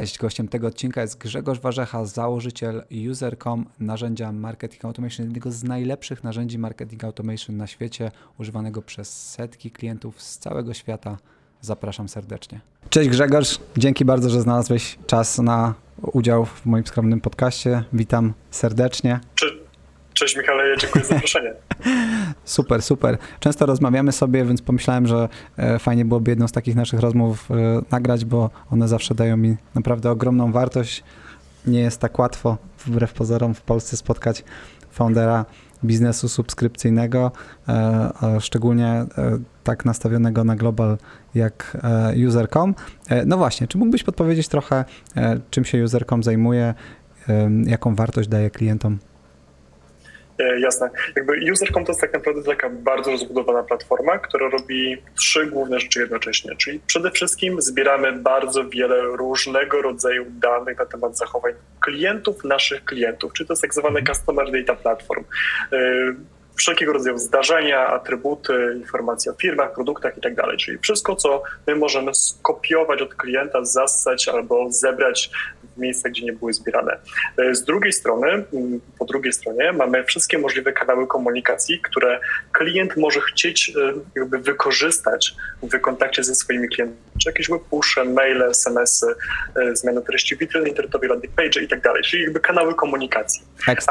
Cześć, gościem tego odcinka jest Grzegorz Warzecha, założyciel User.com, narzędzia Marketing Automation, jednego z najlepszych narzędzi Marketing Automation na świecie, używanego przez setki klientów z całego świata. Zapraszam serdecznie. Cześć Grzegorz, dzięki bardzo, że znalazłeś czas na udział w moim skromnym podcaście. Witam serdecznie. Cześć. Cześć Michale, dziękuję za zaproszenie. super, super. Często rozmawiamy sobie, więc pomyślałem, że e, fajnie byłoby jedną z takich naszych rozmów e, nagrać, bo one zawsze dają mi naprawdę ogromną wartość. Nie jest tak łatwo, wbrew pozorom, w Polsce spotkać foundera biznesu subskrypcyjnego, e, szczególnie tak nastawionego na global jak user.com. No właśnie, czy mógłbyś podpowiedzieć trochę, czym się user.com zajmuje, jaką wartość daje klientom? E, jasne. Jakby user.com to jest tak naprawdę taka bardzo rozbudowana platforma, która robi trzy główne rzeczy jednocześnie. Czyli przede wszystkim zbieramy bardzo wiele różnego rodzaju danych na temat zachowań klientów, naszych klientów, czyli to jest tak zwany mhm. Customer Data Platform e, wszelkiego rodzaju zdarzenia, atrybuty, informacje o firmach, produktach itd. Tak czyli wszystko, co my możemy skopiować od klienta, zassać albo zebrać w miejscach, gdzie nie były zbierane. E, z drugiej strony, mm, po drugiej stronie mamy wszystkie możliwe kanały komunikacji, które klient może chcieć e, jakby wykorzystać w kontakcie ze swoimi klientami, czy jakieś webpusze, maile, smsy, e, zmiany treści witryny internetowej, landing page i tak dalej, czyli jakby kanały komunikacji.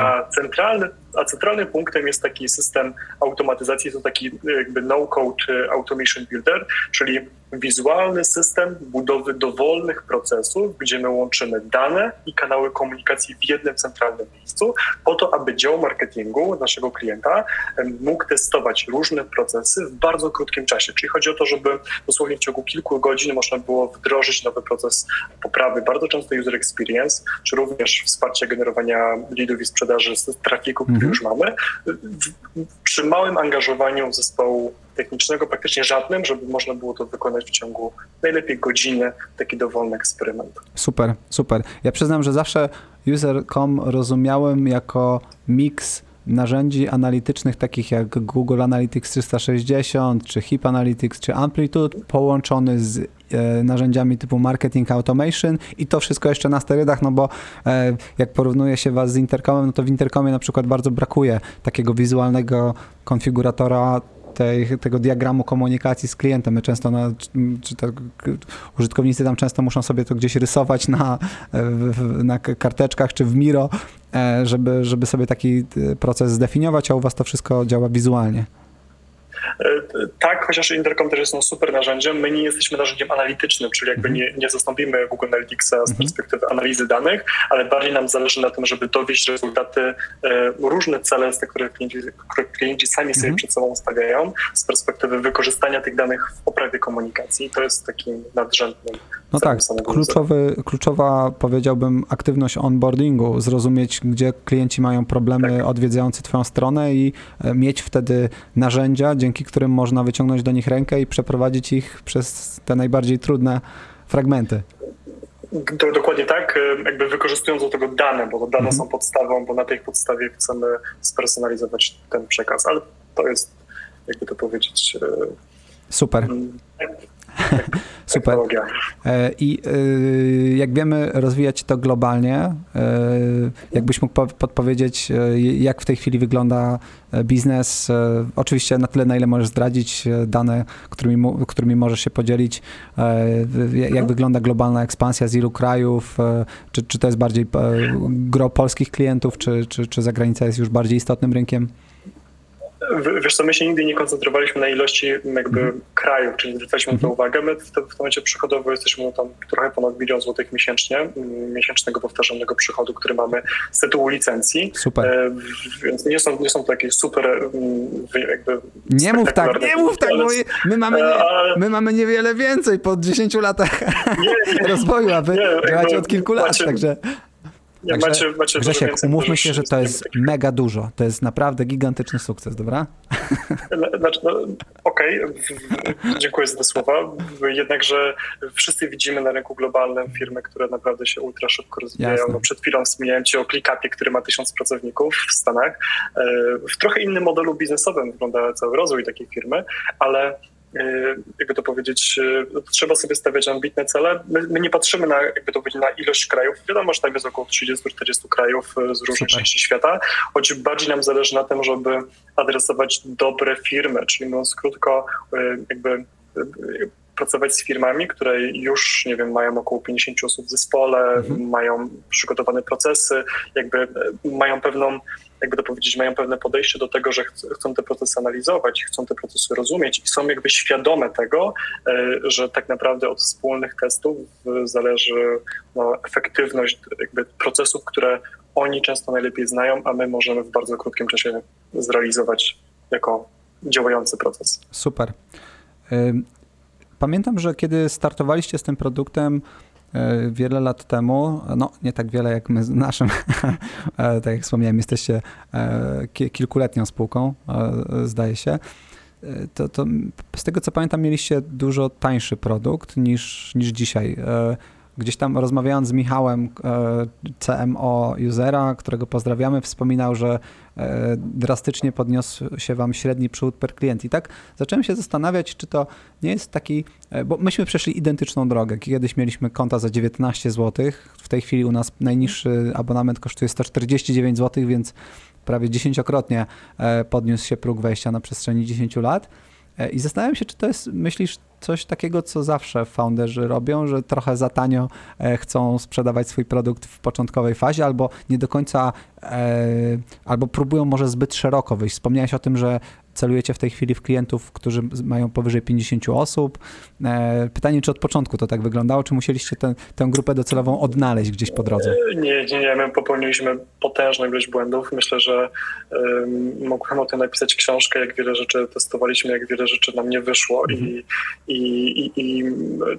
A centralny, a centralnym punktem jest taki system automatyzacji, to taki jakby no-code automation builder, czyli wizualny system budowy dowolnych procesów, gdzie my łączymy dane i kanały komunikacji w jednym centralnym miejscu, po to, aby dział marketingu naszego klienta mógł testować różne procesy w bardzo krótkim czasie. Czyli chodzi o to, żeby dosłownie w ciągu kilku godzin można było wdrożyć nowy proces poprawy, bardzo często user experience, czy również wsparcie generowania leadów i sprzedaży z trafiku, który mhm. już mamy, przy małym angażowaniu zespołu technicznego praktycznie żadnym, żeby można było to wykonać w ciągu najlepiej godziny, taki dowolny eksperyment. Super, super. Ja przyznam, że zawsze user.com rozumiałem jako miks narzędzi analitycznych takich jak Google Analytics 360, czy HIP Analytics, czy Amplitude połączony z narzędziami typu Marketing Automation i to wszystko jeszcze na sterydach, no bo e, jak porównuje się was z Intercomem, no to w Intercomie na przykład bardzo brakuje takiego wizualnego konfiguratora tej, tego diagramu komunikacji z klientem. My często, na, czy tak, użytkownicy tam często muszą sobie to gdzieś rysować na, na karteczkach czy w Miro, e, żeby, żeby sobie taki e, proces zdefiniować, a u was to wszystko działa wizualnie. E, tak, chociaż Intercom też jest no, super narzędziem, my nie jesteśmy narzędziem analitycznym, czyli jakby mhm. nie, nie zastąpimy Google Analyticsa z mhm. perspektywy analizy danych, ale bardziej nam zależy na tym, żeby dowieść rezultaty, e, różne cele, te, które klienci, które klienci sami sobie mhm. przed sobą stawiają, z perspektywy wykorzystania tych danych w poprawie komunikacji. To jest taki nadrzędny no tak, kluczowy, kluczowa powiedziałbym aktywność onboardingu, zrozumieć, gdzie klienci mają problemy tak. odwiedzający Twoją stronę i e, mieć wtedy narzędzia, dzięki którym można wyciągnąć do nich rękę i przeprowadzić ich przez te najbardziej trudne fragmenty. Do, dokładnie tak, e, jakby wykorzystując do tego dane, bo to dane mhm. są podstawą, bo na tej podstawie chcemy spersonalizować ten przekaz, ale to jest, jakby to powiedzieć. E, Super. Super. E, I e, jak wiemy, rozwijać to globalnie. E, jakbyś mógł podpowiedzieć, jak w tej chwili wygląda biznes? Oczywiście na tyle, na ile możesz zdradzić dane, którymi, którymi możesz się podzielić. Jak mhm. wygląda globalna ekspansja z ilu krajów? Czy, czy to jest bardziej gro polskich klientów, czy, czy, czy zagranica jest już bardziej istotnym rynkiem? Wiesz co, my się nigdy nie koncentrowaliśmy na ilości jakby mm. krajów, czyli zwracaliśmy mm. na to uwagę. My w, w tym momencie przychodowo jesteśmy tam trochę ponad milion złotych miesięcznie, miesięcznego powtarzalnego przychodu, który mamy z tytułu licencji. Super. E, więc nie są, nie są to jakieś super jakby Nie mów tak, nie mów tak, bo my mamy, nie, my mamy niewiele więcej po 10 latach nie, nie, rozwoju, a wy działacie od kilku lat, także... Nie, Także, macie, macie Grzesiek, umówmy się, że to jest mega dużo. To jest naprawdę gigantyczny sukces, dobra? Znaczy, no, Okej, okay. dziękuję za te słowa. Jednakże wszyscy widzimy na rynku globalnym firmy, które naprawdę się ultra szybko rozwijają. No, przed chwilą wspomniałem ci o ClickUpie, który ma tysiąc pracowników w Stanach. E, w trochę innym modelu biznesowym wygląda cały rozwój takiej firmy, ale jakby to powiedzieć, trzeba sobie stawiać ambitne cele. My, my, nie patrzymy na, jakby to powiedzieć, na ilość krajów. Wiadomo, że tam jest około 30-40 krajów z różnych Super. części świata, choć bardziej nam zależy na tym, żeby adresować dobre firmy, czyli mówiąc krótko, jakby pracować z firmami, które już, nie wiem, mają około 50 osób w zespole, mhm. mają przygotowane procesy, jakby e, mają pewną, jakby to powiedzieć, mają pewne podejście do tego, że chcą te procesy analizować, chcą te procesy rozumieć i są jakby świadome tego, e, że tak naprawdę od wspólnych testów zależy no, efektywność jakby procesów, które oni często najlepiej znają, a my możemy w bardzo krótkim czasie zrealizować jako działający proces. Super. Pamiętam, że kiedy startowaliście z tym produktem e, wiele lat temu, no nie tak wiele jak my z naszym, e, tak jak wspomniałem, jesteście e, kilkuletnią spółką, zdaje się, to, to z tego co pamiętam mieliście dużo tańszy produkt niż, niż dzisiaj. Gdzieś tam rozmawiając z Michałem, CMO usera, którego pozdrawiamy, wspominał, że E, drastycznie podniósł się wam średni przychód per klient. I tak zacząłem się zastanawiać, czy to nie jest taki, e, bo myśmy przeszli identyczną drogę. Kiedyś mieliśmy konta za 19 zł, w tej chwili u nas najniższy abonament kosztuje 149 zł, więc prawie dziesięciokrotnie e, podniósł się próg wejścia na przestrzeni 10 lat. I zastanawiam się, czy to jest, myślisz, coś takiego, co zawsze founderzy robią, że trochę za tanio e, chcą sprzedawać swój produkt w początkowej fazie, albo nie do końca, e, albo próbują może zbyt szeroko wyjść. Wspomniałeś o tym, że celujecie w tej chwili w klientów, którzy mają powyżej 50 osób. E, pytanie, czy od początku to tak wyglądało, czy musieliście tę, tę grupę docelową odnaleźć gdzieś po drodze? Nie, nie, nie. My popełniliśmy potężną ilość błędów. Myślę, że um, mogłem o tym napisać książkę, jak wiele rzeczy testowaliśmy, jak wiele rzeczy nam nie wyszło mhm. i, i, i, i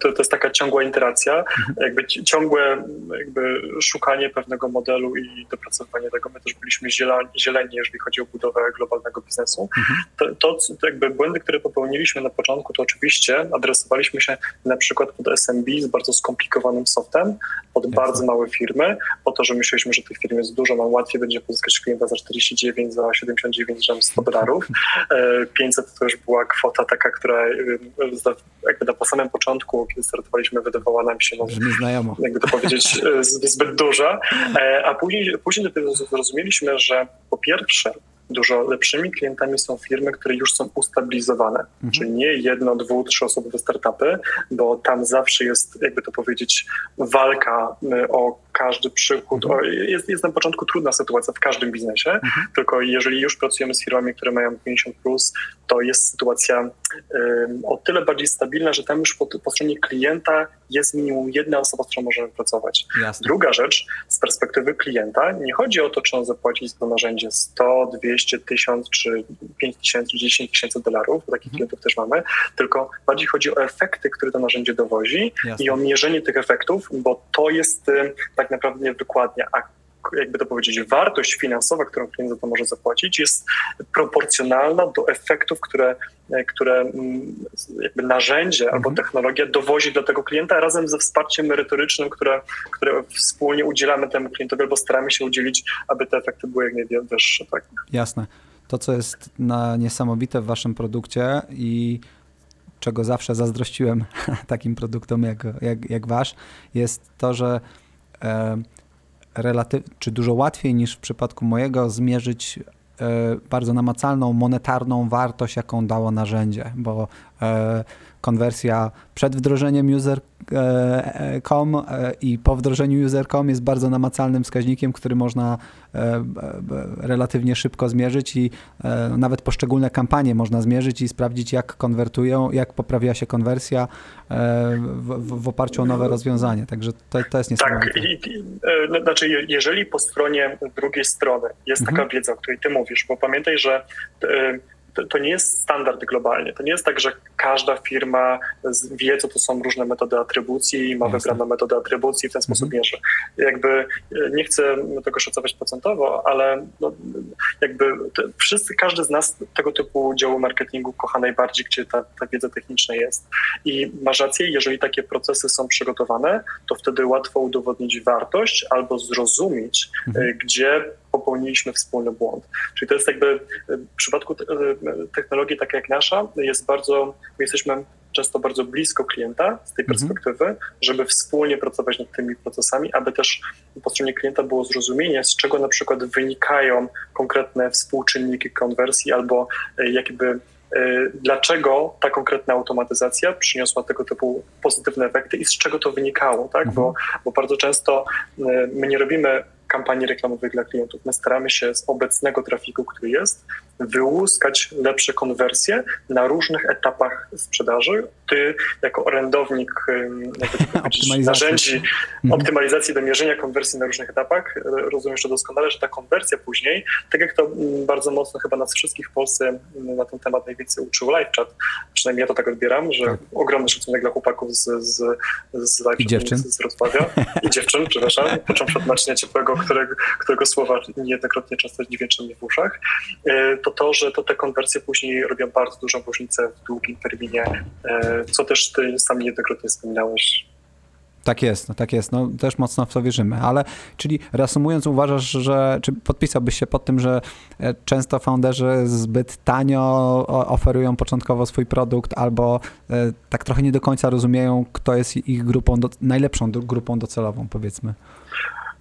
to, to, jest taka ciągła iteracja, mhm. jakby ciągłe jakby szukanie pewnego modelu i dopracowanie tego. My też byliśmy zieleni, zieleni jeżeli chodzi o budowę globalnego biznesu. Mhm to, to, to, jakby błędy, które popełniliśmy na początku, to oczywiście adresowaliśmy się na przykład pod SMB z bardzo skomplikowanym softem, pod Jasne. bardzo małe firmy, po to, że myśleliśmy, że tych firm jest dużo, nam łatwiej będzie pozyskać klienta za 49, za 79, za 100 dolarów. 500 e, to już była kwota taka, która e, jakby na samym początku, kiedy startowaliśmy, wydawała nam się, no, znajomo. jakby to powiedzieć, e, zbyt duża, a później, później dopiero zrozumieliśmy, że po pierwsze Dużo lepszymi klientami są firmy, które już są ustabilizowane, mhm. czyli nie jedno, dwu, trzy osobowe startupy, bo tam zawsze jest, jakby to powiedzieć, walka y, o każdy przychód. Mhm. Jest, jest na początku trudna sytuacja w każdym biznesie, mhm. tylko jeżeli już pracujemy z firmami, które mają 50, plus, to jest sytuacja um, o tyle bardziej stabilna, że tam już po, po stronie klienta jest minimum jedna osoba, z którą możemy pracować. Jasne. Druga rzecz, z perspektywy klienta, nie chodzi o to, czy on zapłaci za to narzędzie 100, 200, 1000 czy 5 tysięcy, 10 tysięcy dolarów, bo takich mhm. klientów też mamy, tylko bardziej chodzi o efekty, które to narzędzie dowozi Jasne. i o mierzenie tych efektów, bo to jest tak naprawdę wykładnia, a jakby to powiedzieć, wartość finansowa, którą klient za to może zapłacić, jest proporcjonalna do efektów, które, które mm, jakby narzędzie mhm. albo technologia dowozi do tego klienta razem ze wsparciem merytorycznym, które, które wspólnie udzielamy temu klientowi albo staramy się udzielić, aby te efekty były jak najwyższe. Tak? Jasne. To, co jest na niesamowite w waszym produkcie i czego zawsze zazdrościłem takim produktom jak, jak, jak wasz, jest to, że e, relatyw, czy dużo łatwiej niż w przypadku mojego zmierzyć e, bardzo namacalną, monetarną wartość, jaką dało narzędzie, bo e, konwersja przed wdrożeniem user.com e, i po wdrożeniu user.com jest bardzo namacalnym wskaźnikiem, który można relatywnie szybko zmierzyć i nawet poszczególne kampanie można zmierzyć i sprawdzić, jak konwertują, jak poprawia się konwersja w, w oparciu o nowe rozwiązanie. Także to, to jest niesamowite. Tak, i, i, znaczy jeżeli po stronie drugiej strony jest mhm. taka wiedza, o której ty mówisz, bo pamiętaj, że to, to, nie jest standard globalnie. To nie jest tak, że każda firma wie, co to są różne metody atrybucji i ma Jasne. wybraną metodę atrybucji i w ten sposób mhm. mierzy. Jakby e, nie chcę tego szacować procentowo, ale no, jakby wszyscy, każdy z nas tego typu działu marketingu kocha najbardziej, gdzie ta, ta wiedza techniczna jest. I masz rację, jeżeli takie procesy są przygotowane, to wtedy łatwo udowodnić wartość albo zrozumieć, mhm. E, gdzie popełniliśmy wspólny błąd. Czyli to jest jakby w przypadku technologii takiej jak nasza jest bardzo, my jesteśmy często bardzo blisko klienta z tej mhm. perspektywy, żeby wspólnie pracować nad tymi procesami, aby też po stronie klienta było zrozumienie, z czego na przykład wynikają konkretne współczynniki konwersji albo e, jakby e, dlaczego ta konkretna automatyzacja przyniosła tego typu pozytywne efekty i z czego to wynikało, tak? Mhm. Bo, bo bardzo często e, my nie robimy kampanii reklamowej dla klientów. My staramy się z obecnego trafiku, który jest, wyłuskać lepsze konwersje na różnych etapach sprzedaży. Ty, jako orędownik narzędzi mhm. optymalizacji do mierzenia konwersji na różnych etapach, rozumiesz to doskonale, że ta konwersja później, tak jak to bardzo mocno chyba nas wszystkich w Polsce na ten temat najwięcej uczył LiveChat, przynajmniej ja to tak odbieram, że tak. ogromny szacunek dla chłopaków z, z, z LiveChat z Wrocławia i dziewczyn, przepraszam, począwszy od naczynia ciepłego, którego, którego słowa niejednokrotnie często dźwięczą mi w uszach, e, to to, że to te konwersje później robią bardzo dużą różnicę w długim terminie, e, co też ty sam niejednokrotnie wspominałeś. Tak jest, no tak jest, no też mocno w to wierzymy, ale czyli reasumując uważasz, że, czy podpisałbyś się pod tym, że e, często founderzy zbyt tanio oferują początkowo swój produkt albo tak trochę nie do końca rozumieją, kto jest ich grupą, do, najlepszą grupą docelową powiedzmy?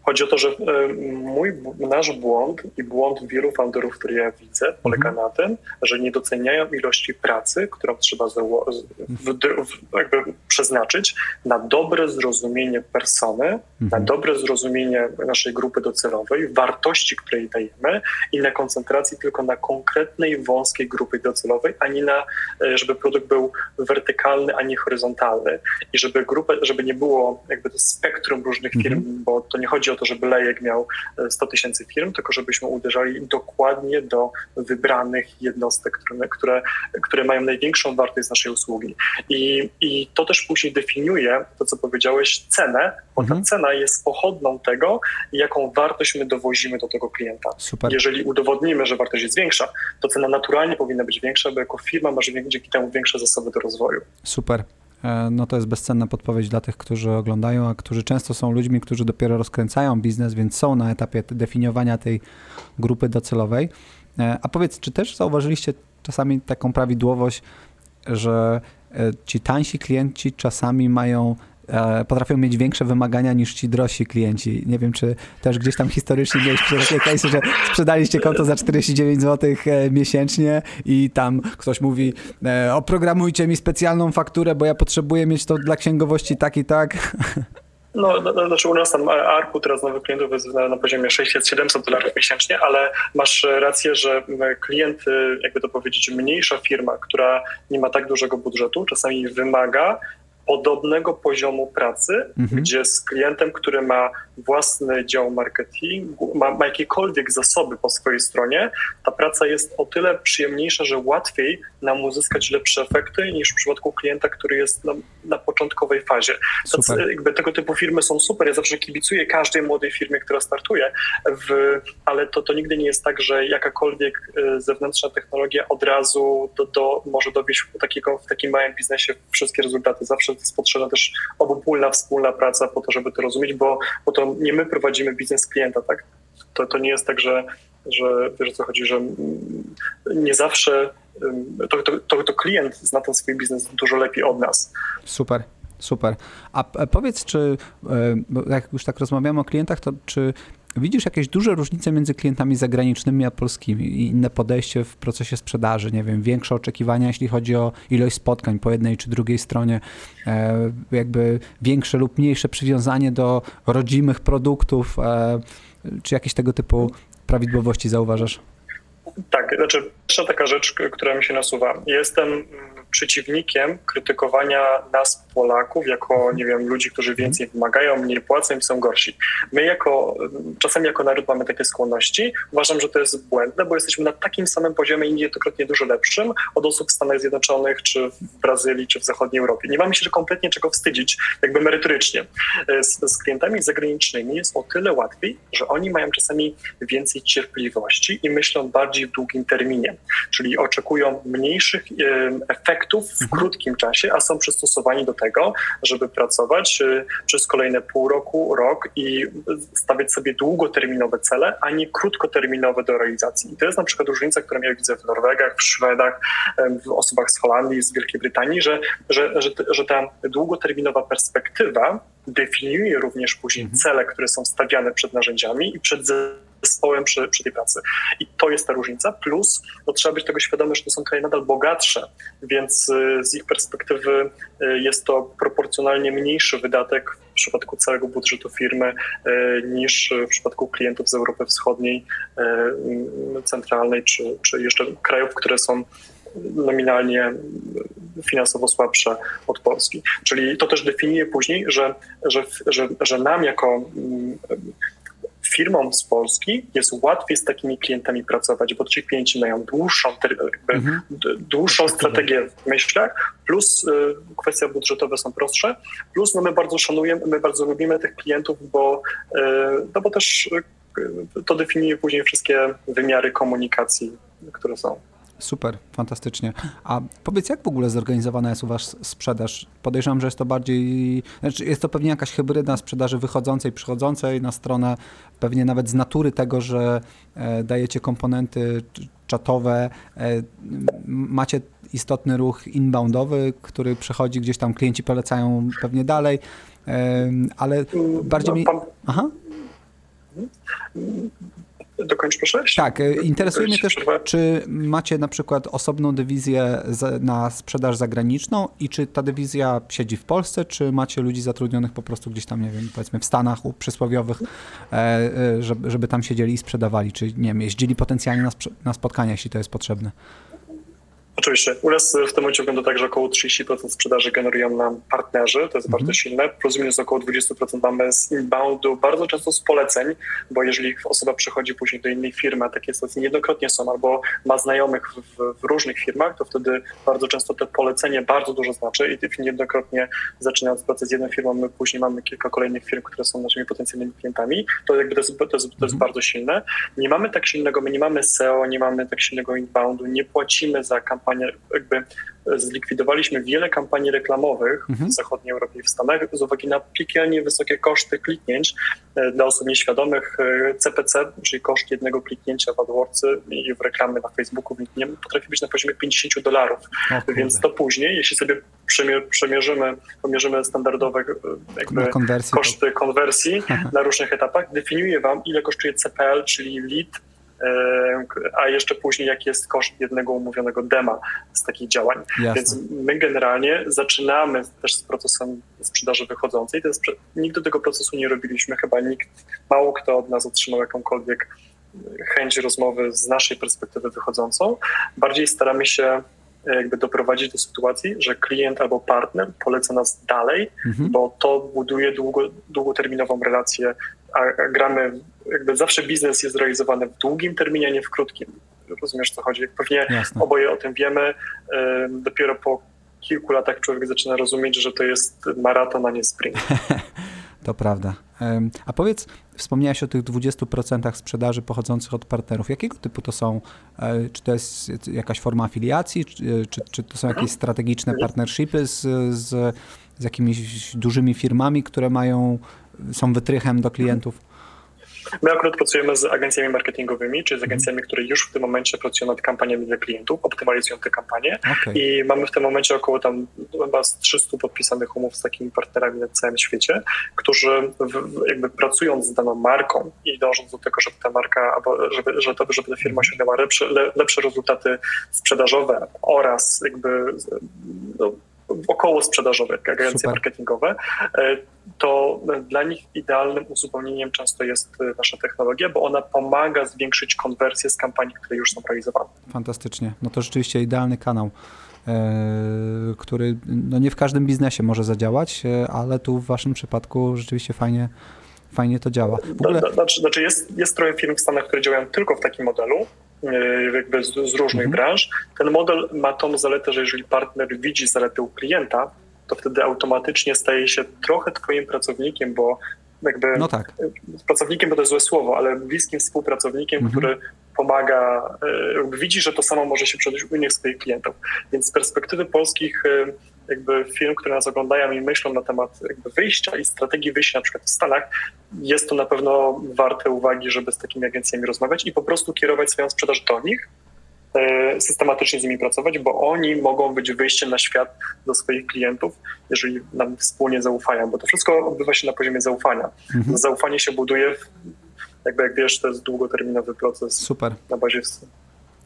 Chodzi o to, że e, mój, nasz błąd i błąd wielu founderów, który ja widzę, polega mhm. na tym, że nie doceniają ilości pracy, którą trzeba w, w, jakby przeznaczyć na dobre zrozumienie persony, mhm. na dobre zrozumienie naszej grupy docelowej, wartości, której dajemy i na koncentracji tylko na konkretnej, wąskiej grupy docelowej, a nie na, e, żeby produkt był wertykalny, a nie horyzontalny. I żeby grupę, żeby nie było jakby to spektrum różnych firm, mhm. bo to nie chodzi o to, żeby lejek miał 100 e, tysięcy firm, tylko żebyśmy uderzali dokładnie do wybranych jednostek, które, które, które mają największą wartość z naszej usługi. I, I to też później definiuje to, co powiedziałeś, cenę, bo mhm. ta cena jest pochodną tego, jaką wartość my dowozimy do tego klienta. Super. Jeżeli udowodnimy, że wartość jest większa, to cena naturalnie powinna być większa, bo jako firma masz dzięki temu większe zasoby do rozwoju. Super. E, no to jest bezcenna podpowiedź dla tych, którzy oglądają, a którzy często są ludźmi, którzy dopiero rozkręcają biznes, więc są na etapie definiowania tej grupy docelowej. E, a powiedz, czy też zauważyliście czasami taką prawidłowość, że e, ci tańsi klienci czasami mają potrafią mieć większe wymagania niż ci drożsi klienci. Nie wiem, czy też gdzieś tam historycznie mieliście takie case'y, że sprzedaliście konto za 49 zł e, miesięcznie i tam ktoś mówi e, oprogramujcie mi specjalną fakturę, bo ja potrzebuję mieć to dla księgowości tak i tak. No, no, no, znaczy u nas tam ARPU teraz nowych klientów jest na, na poziomie 600-700 dolarów miesięcznie, ale masz rację, że klient, jakby to powiedzieć, mniejsza firma, która nie ma tak dużego budżetu, czasami wymaga podobnego poziomu pracy, mhm. gdzie z klientem, który ma własny dział marketingu, ma, ma jakiekolwiek zasoby po swojej stronie, ta praca jest o tyle przyjemniejsza, że łatwiej nam uzyskać lepsze efekty niż w przypadku klienta, który jest na, na początkowej fazie. Tacy, jakby tego typu firmy są super. Ja zawsze kibicuję każdej młodej firmie, która startuje, w, ale to, to nigdy nie jest tak, że jakakolwiek y, zewnętrzna technologia od razu do, do, może dowieść w, takiego, w takim małym biznesie wszystkie rezultaty. Zawsze jest potrzebna też obopólna, wspólna praca po to, żeby to rozumieć, bo, bo to nie my prowadzimy biznes klienta, tak? To, to nie jest tak, że, że wiesz o co chodzi, że nie zawsze to, to, to klient zna ten swój biznes dużo lepiej od nas. Super. Super. A powiedz, czy e, jak już tak rozmawiamy o klientach, to czy Widzisz jakieś duże różnice między klientami zagranicznymi a polskimi i inne podejście w procesie sprzedaży? Nie wiem, większe oczekiwania, jeśli chodzi o ilość spotkań po jednej czy drugiej stronie, e, jakby większe lub mniejsze przywiązanie do rodzimych produktów, e, czy jakieś tego typu prawidłowości zauważasz? Tak, znaczy pierwsza taka rzecz, która mi się nasuwa. Jestem przeciwnikiem krytykowania nas, Polaków, jako, nie wiem, ludzi, którzy więcej wymagają, mniej płacą i są gorsi. My jako, czasami jako naród mamy takie skłonności. Uważam, że to jest błędne, bo jesteśmy na takim samym poziomie i niejednokrotnie dużo lepszym od osób w Stanach Zjednoczonych, czy w Brazylii, czy w zachodniej Europie. Nie mamy się kompletnie czego wstydzić, jakby merytorycznie. Z, z klientami zagranicznymi jest o tyle łatwiej, że oni mają czasami więcej cierpliwości i myślą bardziej w długim terminie, czyli oczekują mniejszych efektów efektów w mhm. krótkim czasie, a są przystosowani do tego, żeby pracować y, przez kolejne pół roku, rok i stawiać sobie długoterminowe cele, a nie krótkoterminowe do realizacji. I to jest na przykład różnica, którą ja widzę w Norwegach, w Szwedach, w osobach z Holandii, z Wielkiej Brytanii, że, że, że, że ta długoterminowa perspektywa definiuje również później mhm. cele, które są stawiane przed narzędziami i przed zespołem przy, przy tej pracy. I to jest ta różnica. Plus no, trzeba być tego świadomy, że to są kraje nadal bogatsze, więc y, z ich perspektywy y, jest to proporcjonalnie mniejszy wydatek w przypadku całego budżetu firmy y, niż w przypadku klientów z Europy Wschodniej, centralnej czy, czy jeszcze krajów, które są nominalnie finansowo słabsze od Polski. Czyli to też definiuje później, że, że, że, że nam jako mm, firmom z Polski jest łatwiej z takimi klientami pracować, bo ci klienci mają dłuższą, mhm. dłuższą strategię w myślach, plus y, kwestia budżetowe są prostsze, plus no my bardzo szanujemy, my bardzo lubimy tych klientów, bo, y, no bo też y, to definiuje później wszystkie wymiary komunikacji, które są. Super, fantastycznie. A powiedz, jak w ogóle zorganizowana jest u Was sprzedaż? Podejrzewam, że jest to bardziej, znaczy jest to pewnie jakaś hybryda sprzedaży wychodzącej, przychodzącej na stronę, pewnie nawet z natury tego, że e, dajecie komponenty czatowe, e, macie istotny ruch inboundowy, który przechodzi gdzieś tam, klienci polecają pewnie dalej, e, ale bardziej mi... Aha. Dokończ proszę. Tak, e, interesuje mnie też, czy macie na przykład osobną dywizję na sprzedaż zagraniczną i czy ta dywizja siedzi w Polsce, czy macie ludzi zatrudnionych po prostu gdzieś tam, nie wiem, powiedzmy w Stanach przysłowiowych, e, e, żeby, żeby tam siedzieli i sprzedawali, czy nie wiem, jeździli potencjalnie na, na spotkania, jeśli to jest potrzebne. Oczywiście. U nas w tym momencie wygląda tak, że około 30% sprzedaży generują nam partnerzy, to jest mm bardzo silne, plus minus około 20% mamy z inboundu, bardzo często z poleceń, bo jeżeli osoba przychodzi później do innej firmy, a takie sytuacje niejednokrotnie są, albo ma znajomych w, w, różnych firmach, to wtedy bardzo często te polecenie bardzo dużo znaczy i niejednokrotnie zaczynając pracę z jedną firmą, my później mamy kilka kolejnych firm, które są naszymi potencjalnymi klientami, to jakby to jest, to jest, to jest mm bardzo silne. Nie mamy tak silnego, my nie mamy SEO, nie mamy tak silnego inboundu, nie płacimy za kampanię kampanię, jakby zlikwidowaliśmy wiele kampanii reklamowych mhm. w zachodniej Europie i w Stanach z uwagi na piekielnie wysokie koszty kliknięć e, dla osób nieświadomych. CPC, e, czyli koszt jednego kliknięcia w AdWordsy i w reklamy na Facebooku, nie potrafi być na poziomie 50 dolarów. Więc to później, jeśli sobie przemierzymy, pomierzymy standardowe e, jakby konwersji, koszty konwersji na różnych etapach, definiuje wam, ile kosztuje CPL, czyli lead, a jeszcze później jaki jest koszt jednego umówionego dema z takich działań. Jasne. Więc my generalnie zaczynamy też z procesem sprzedaży wychodzącej. Ten sprze nigdy tego procesu nie robiliśmy, chyba nikt, mało kto od nas otrzymał jakąkolwiek chęć rozmowy z naszej perspektywy wychodzącą. Bardziej staramy się e, jakby doprowadzić do sytuacji, że klient albo partner poleca nas dalej, mhm. bo to buduje długo, długoterminową relację, a gramy jakby zawsze biznes jest realizowany w długim terminie, a nie w krótkim. Rozumiesz, co chodzi? Pewnie Jasne. oboje o tym wiemy. Dopiero po kilku latach człowiek zaczyna rozumieć, że to jest maraton, a nie sprint. To prawda. A powiedz, wspomniałeś o tych 20% sprzedaży pochodzących od partnerów. Jakiego typu to są? E, czy to jest jakaś forma afiliacji, czy, czy, czy to są jakieś mhm. strategiczne partnershipy z, z, z jakimiś dużymi firmami, które mają, są wytrychem do klientów? My akurat pracujemy z agencjami marketingowymi, czyli z agencjami, które już w tym momencie pracują nad kampaniami dla klientów, optymalizują te kampanie okay. i mamy w tym momencie około tam chyba z 300 podpisanych umów z takimi partnerami na całym świecie, którzy w, jakby pracując z daną marką i dążąc do tego, żeby ta marka, albo żeby, żeby, żeby ta firma osiągnęła lepsze, lepsze rezultaty sprzedażowe oraz jakby no, około sprzedażowe, agencje Super. marketingowe, e, to dla nich idealnym uzupełnieniem często jest e, nasza technologia, bo ona pomaga zwiększyć konwersję z kampanii, które już są realizowane. Fantastycznie. No to rzeczywiście idealny kanał e, który no nie w każdym biznesie może zadziałać, ale tu w waszym przypadku rzeczywiście fajnie, fajnie to działa. W ogóle... Znaczy, znaczy jest, jest trochę firm w Stanach, które działają tylko w takim modelu, E, jakby z, z różnych mhm. branż. Ten model ma tą zaletę, że jeżeli partner widzi zaletę u klienta, to wtedy automatycznie staje się trochę twoim pracownikiem, bo jakby no tak. pracownikiem, bo to jest złe słowo, ale bliskim współpracownikiem, mhm. który pomaga, jakby widzi, że to samo może się przydać u innych swoich klientów. Więc z perspektywy polskich jakby firm, które nas oglądają i myślą na temat wyjścia i strategii wyjścia na przykład w Stanach, jest to na pewno warte uwagi, żeby z takimi agencjami rozmawiać i po prostu kierować swoją sprzedaż do nich, e, systematycznie z nimi pracować, bo oni mogą być wyjściem na świat do swoich klientów, jeżeli nam wspólnie zaufają, bo to wszystko odbywa się na poziomie zaufania. Mhm. Zaufanie się buduje, w, jakby jak wiesz, to jest długoterminowy proces Super. na bazie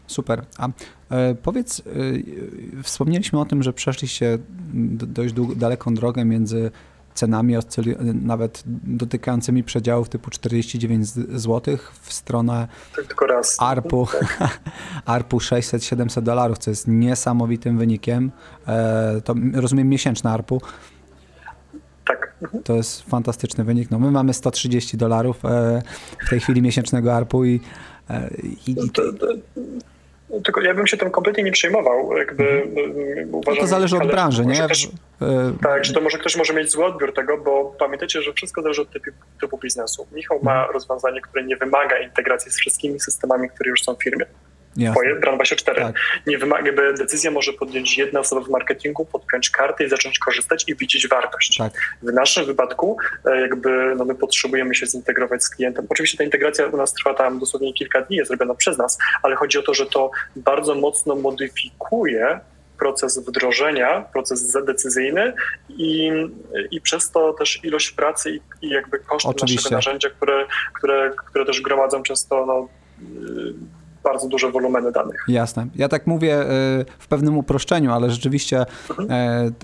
Super. A e, powiedz, e, wspomnieliśmy o tym, że przeszliście dość daleką drogę między cenami nawet dotykającymi przedziałów typu 49 zł w stronę Tylko raz. ARPU, ARPU 600-700 dolarów, co jest niesamowitym wynikiem. E, to rozumiem miesięczne ARPU. Tak. To jest fantastyczny wynik. No, my mamy 130 dolarów e, w tej chwili miesięcznego ARPU i, e, i, i to, to, tylko ja bym się tym kompletnie nie przejmował. Jakby, mhm. uważam, no to zależy od branży, nie? Też, e, tak, że to może ktoś może mieć zły odbiór tego, bo pamiętajcie, że wszystko zależy od typu, typu biznesu. Michał ma mhm. rozwiązanie, które nie wymaga integracji z wszystkimi systemami, które już są w firmie. Twoje, Brand24. Tak. Nie wymaga, by decyzja może podjąć jedna osoba w marketingu, podpiąć kartę i zacząć korzystać i widzieć wartość. Tak. W naszym wypadku e, jakby no my potrzebujemy się zintegrować z klientem. Oczywiście ta integracja u nas trwa tam dosłownie kilka dni, jest robiona przez nas, ale chodzi o to, że to bardzo mocno modyfikuje proces wdrożenia, proces zadecyzyjny i, i przez to też ilość pracy i, i jakby koszty Oczywiście. naszego narzędzia, które, które, które też gromadzą często no, bardzo duże wolumeny danych. Jasne. Ja tak mówię y, w pewnym uproszczeniu, ale rzeczywiście mhm.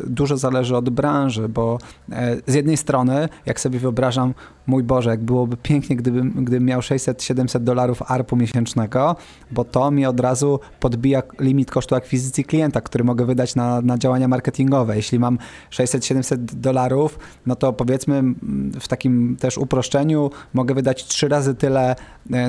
Dużo zależy od branży, bo e, z jednej strony, jak sobie wyobrażam, mój Boże, jak byłoby pięknie, gdybym, gdybym miał 600-700 dolarów ARPU miesięcznego, bo to mi od razu podbija limit kosztu akwizycji klienta, który mogę wydać na, na działania marketingowe. Jeśli mam 600-700 dolarów, no to powiedzmy w takim też uproszczeniu mogę wydać trzy razy tyle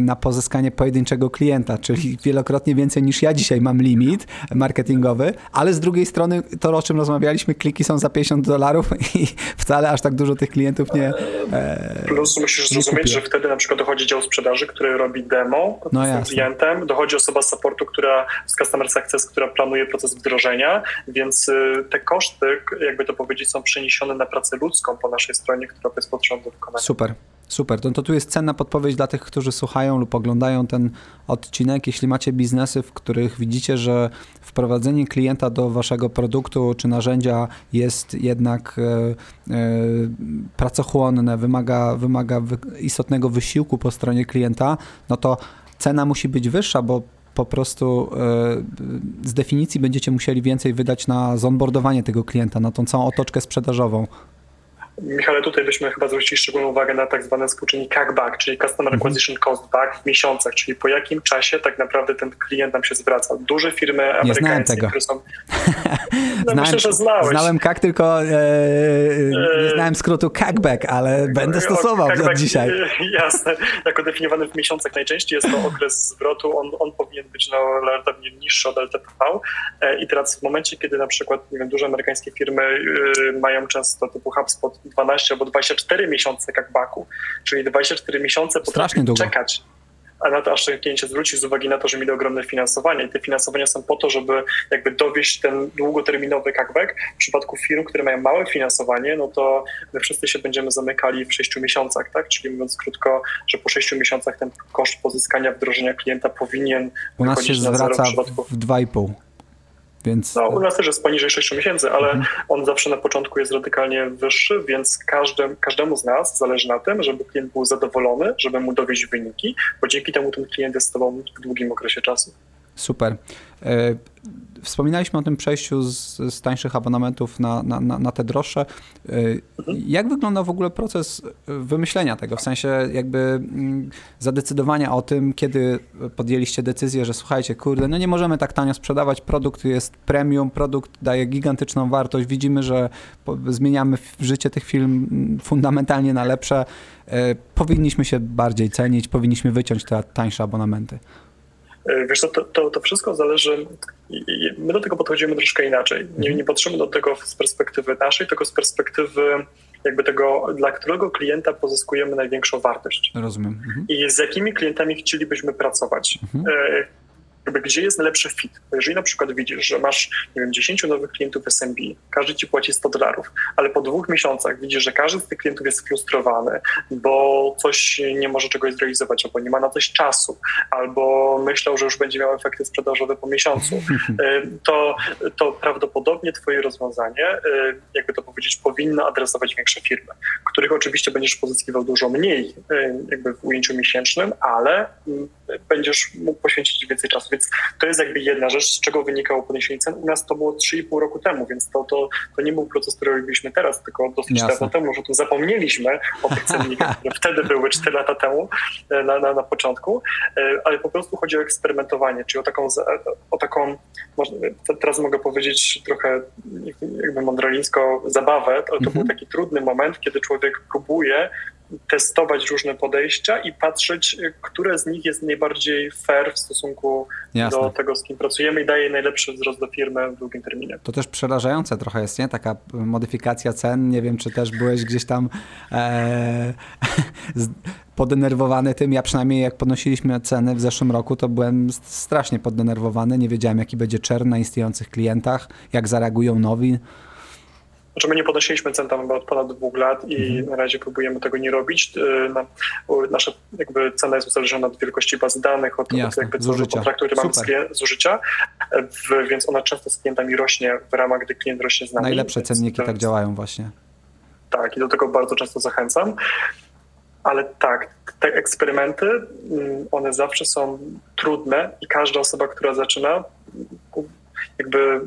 na pozyskanie pojedynczego klienta, czyli wielokrotnie więcej niż ja dzisiaj mam limit marketingowy, ale z drugiej strony to, o czym rozmawialiśmy, kliki są za 50 dolarów i wcale aż tak dużo tych klientów nie... E, Plus musisz zrozumieć, że wtedy na przykład dochodzi dział sprzedaży, który robi demo no z klientem, dochodzi osoba z supportu, która z Customer Success, która planuje proces wdrożenia, więc y, te koszty, jakby to powiedzieć, są przeniesione na pracę ludzką po naszej stronie, która jest potrzebna do wykonania. Super. Super, to, to tu jest cenna podpowiedź dla tych, którzy słuchają lub oglądają ten odcinek. Jeśli macie biznesy, w których widzicie, że wprowadzenie klienta do waszego produktu czy narzędzia jest jednak e, e, pracochłonne, wymaga, wymaga wy, istotnego wysiłku po stronie klienta, no to cena musi być wyższa, bo po prostu e, z definicji będziecie musieli więcej wydać na zonboardowanie tego klienta, na tą całą otoczkę sprzedażową. Michale, tutaj byśmy chyba zwrócili szczególną uwagę na tak zwany współczynnik CAC-back, czyli Customer mhm. Acquisition Cost Back w miesiącach, czyli po jakim czasie tak naprawdę ten klient nam się zwraca. Duże firmy amerykańskie, które są... No, znałem, myślę, że znałeś. Znałem CAC, tylko e, nie znałem skrótu CACback, ale będę stosował od dzisiaj. Jasne. Jako definiowany w miesiącach najczęściej jest to okres zwrotu. On, on powinien być na relativnie niższy od LTV. E, I teraz w momencie, kiedy na przykład nie wiem, duże amerykańskie firmy mają często typu HubSpot 12 albo 24 miesiące baku, czyli 24 miesiące potrafią czekać a na to aż ten klient się zwróci z uwagi na to, że mieli ogromne finansowanie. I te finansowania są po to, żeby jakby dowieść ten długoterminowy cashback. W przypadku firm, które mają małe finansowanie, no to my wszyscy się będziemy zamykali w 6 miesiącach, tak? Czyli mówiąc krótko, że po 6 miesiącach ten koszt pozyskania wdrożenia klienta powinien U nas się zwraca w 2,5. Więc... No, u nas też jest poniżej 6 miesięcy, ale mhm. on zawsze na początku jest radykalnie wyższy, więc każdym, każdemu z nas zależy na tym, żeby klient był zadowolony, żeby mu dowieść wyniki, bo dzięki temu ten klient jest z tobą w długim okresie czasu. Super. E, wspominaliśmy o tym przejściu z, z tańszych abonamentów na, na, na, te droższe. E, jak wygląda w ogóle proces wymyślenia tego? W sensie jakby mm, zadecydowania o tym, kiedy podjęliście decyzję, że słuchajcie, kurde, no nie możemy tak tanio sprzedawać, produkt jest premium, produkt daje gigantyczną wartość, widzimy, że zmieniamy życie tych firm fundamentalnie na lepsze, e, powinniśmy się bardziej cenić, powinniśmy wyciąć te tańsze abonamenty. E, wiesz, to, to, to wszystko zależy. My do tego podchodzimy troszkę inaczej. Nie, mhm. nie patrzymy do tego z perspektywy naszej, tylko z perspektywy jakby tego, dla którego klienta pozyskujemy największą wartość. Rozumiem. Mhm. I z jakimi klientami chcielibyśmy pracować. Mhm. Jakby gdzie jest najlepszy fit. Bo jeżeli na przykład widzisz, że masz, nie wiem, 10 nowych klientów SMB, każdy ci płaci 100 dolarów, ale po dwóch miesiącach widzisz, że każdy z tych klientów jest frustrowany, bo coś nie może czegoś zrealizować, albo nie ma na coś czasu, albo myślał, że już będzie miał efekty sprzedażowe po miesiącu, e, to, to prawdopodobnie twoje rozwiązanie, e, jakby to powiedzieć, powinno adresować większe firmy, których oczywiście będziesz pozyskiwał dużo mniej e, jakby w ujęciu miesięcznym, ale mm, będziesz mógł poświęcić więcej czasu. Więc to jest jakby jedna rzecz, z czego wynikało podniesienie cen. U nas to było 3,5 roku temu, więc to, to, to nie był proces, który robiliśmy teraz, tylko dosyć Jasne. dawno temu, że tu zapomnieliśmy o tych cennikach, które wtedy były 4 lata temu e, na, na, na początku, e, ale po prostu chodzi o eksperymentowanie, czyli o taką, o taką teraz mogę powiedzieć trochę jakby mądralińsko zabawę, ale to mhm. był taki trudny moment, kiedy człowiek próbuje testować różne podejścia i patrzeć, które z nich jest najbardziej fair w stosunku Jasne. do tego, z kim pracujemy i daje najlepszy wzrost do firmy w długim terminie. To też przerażające trochę jest, nie? Taka modyfikacja cen. Nie wiem, czy też byłeś gdzieś tam e, podenerwowany tym. Ja przynajmniej jak podnosiliśmy ceny w zeszłym roku, to byłem strasznie poddenerwowany. Nie wiedziałem, jaki będzie czern na istniejących klientach, jak zareagują nowi. Znaczy my nie podnosiliśmy cen tam od ponad dwóch lat i mhm. na razie próbujemy tego nie robić. Y, nasza jakby cena jest uzależniona od wielkości bazy danych, od, Jasne, jakby zużycia. kontraktu, który mamy z zużycia, w, więc ona często z klientami rośnie w ramach, gdy klient rośnie z nami. Najlepsze cenniki tak działają właśnie. Tak i do tego bardzo często zachęcam. Ale tak, te eksperymenty, mm, one zawsze są trudne i każda osoba, która zaczyna, jakby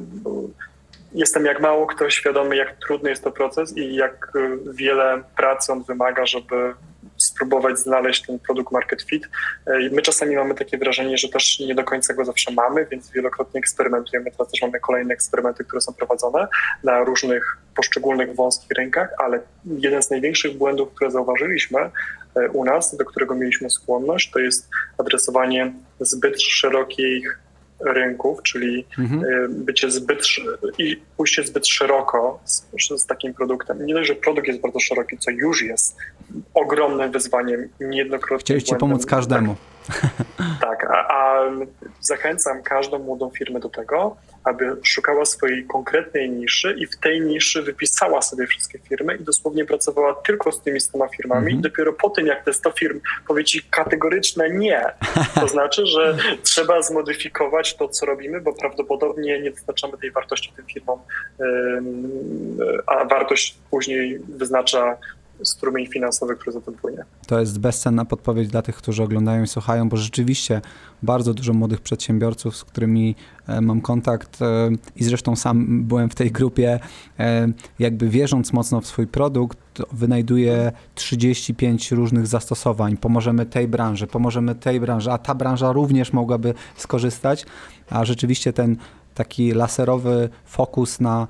jestem jak mało kto świadomy, jak trudny jest to proces i jak y, wiele pracy on wymaga, żeby spróbować znaleźć ten produkt market fit. Y, my czasami mamy takie wrażenie, że też nie do końca go zawsze mamy, więc wielokrotnie eksperymentujemy. Teraz też mamy kolejne eksperymenty, które są prowadzone na różnych poszczególnych wąskich rynkach, ale jeden z największych błędów, które zauważyliśmy y, u nas, do którego mieliśmy skłonność, to jest adresowanie zbyt szerokich rynków, czyli mhm. Y, bycie zbyt i pójście zbyt szeroko z, z, takim produktem. Nie dość, że produkt jest bardzo szeroki, co już jest ogromnym wyzwaniem, niejednokrotnie. Chcieliście pomóc każdemu. Tak, a, a zachęcam każdą młodą firmę do tego, aby szukała swojej konkretnej niszy i w tej niszy wypisała sobie wszystkie firmy i dosłownie pracowała tylko z tymi 100 firmami. -hmm. Dopiero po tym, jak te 100 firm powie ci kategoryczne nie, to znaczy, że trzeba zmodyfikować to, co robimy, bo prawdopodobnie nie dostarczamy tej wartości tym firmom, a wartość później wyznacza strumień finansowy, który za tym płynie. To jest bezcenna podpowiedź dla tych, którzy oglądają i słuchają, bo rzeczywiście bardzo dużo młodych przedsiębiorców, z którymi e, mam kontakt e, i zresztą sam byłem w tej grupie, e, jakby wierząc mocno w swój produkt, wynajduje 35 różnych zastosowań. Pomożemy tej branży, pomożemy tej branży, a ta branża również mogłaby skorzystać, a rzeczywiście ten taki laserowy fokus na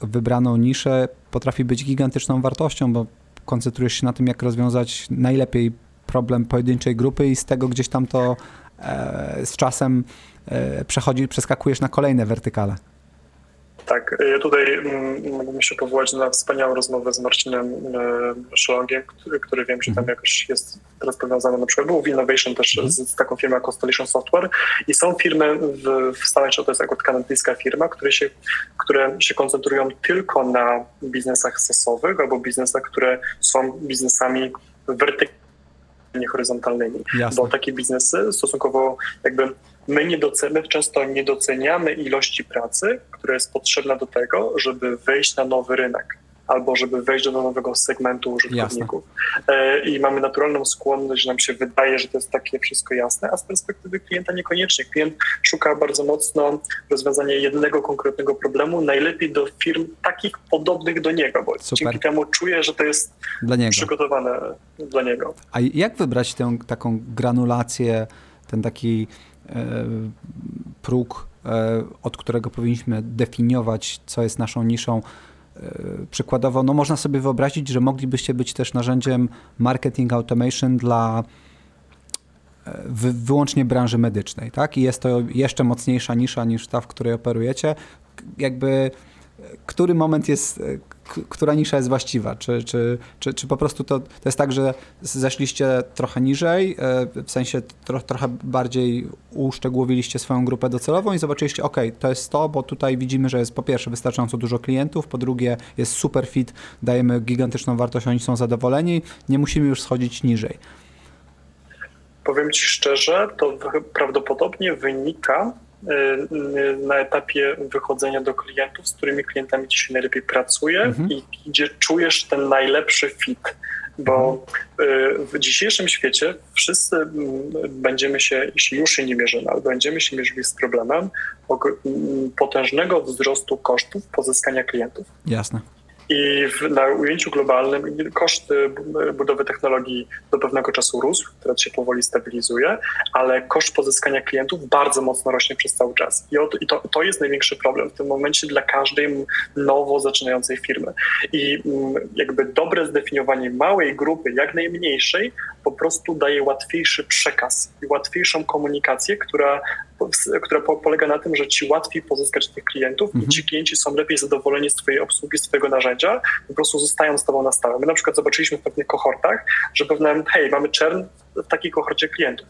wybraną niszę potrafi być gigantyczną wartością, bo koncentrujesz się na tym, jak rozwiązać najlepiej problem pojedynczej grupy i z tego gdzieś tam to e, z czasem e, przechodzi, przeskakujesz na kolejne wertykale. Tak, ja tutaj mógłbym się powołać na wspaniałą rozmowę z Marcinem e, Szlongiem, który, który wiem, że tam mhm. jakoś jest teraz powiązany na przykład, był w Innovation też mm. z, z, taką firmą jak Constellation Software i są firmy w, w Stanach, to jest akurat kanadyjska firma, które się, które się koncentrują tylko na biznesach sesowych albo biznesach, które są biznesami wertykalnymi horyzontalnymi, Jasne. bo takie biznesy stosunkowo jakby my, nie często nie doceniamy ilości pracy, która jest potrzebna do tego, żeby wejść na nowy rynek albo żeby wejść do nowego segmentu użytkowników. Jasne. I mamy naturalną skłonność, że nam się wydaje, że to jest takie wszystko jasne, a z perspektywy klienta niekoniecznie. Klient szuka bardzo mocno rozwiązania jednego konkretnego problemu, najlepiej do firm takich podobnych do niego, bo Super. dzięki temu czuje, że to jest dla przygotowane dla niego. A jak wybrać tę taką granulację, ten taki e, próg, e, od którego powinniśmy definiować, co jest naszą niszą, E, przykładowo, no można sobie wyobrazić, że moglibyście być też narzędziem marketing automation dla e, wyłącznie branży medycznej, tak? I jest to jeszcze mocniejsza nisza niż ta, w której operujecie. Jakby, który moment jest, która nisza jest właściwa? Czy, czy, czy, czy po prostu to, to jest tak, że zeszliście trochę niżej, e, w sensie tro, trochę bardziej uszczegółowiliście swoją grupę docelową i zobaczyliście, ok, to jest to, bo tutaj widzimy, że jest po pierwsze wystarczająco dużo klientów, po drugie jest super fit, dajemy gigantyczną wartość, oni są zadowoleni, nie musimy już schodzić niżej. Powiem Ci szczerze, to prawdopodobnie wynika na etapie wychodzenia do klientów, z którymi klientami ci się najlepiej pracuje mhm. i gdzie czujesz ten najlepszy fit. Bo mhm. y, w dzisiejszym świecie wszyscy będziemy się, jeśli już się nie mierzymy, ale będziemy się mierzyli z problemem potężnego wzrostu kosztów pozyskania klientów. Jasne. I w, na ujęciu globalnym koszt budowy technologii do pewnego czasu rósł, teraz się powoli stabilizuje, ale koszt pozyskania klientów bardzo mocno rośnie przez cały czas. I, o, i to, to jest największy problem w tym momencie dla każdej nowo zaczynającej firmy. I jakby dobre zdefiniowanie małej grupy, jak najmniejszej, po prostu daje łatwiejszy przekaz i łatwiejszą komunikację, która która polega na tym, że ci łatwiej pozyskać tych klientów mhm. i ci klienci są lepiej zadowoleni z twojej obsługi, z twojego narzędzia, po prostu zostają z tobą na stałe. My na przykład zobaczyliśmy w pewnych kohortach, że pewne, hej, mamy czern w takiej kohorcie klientów.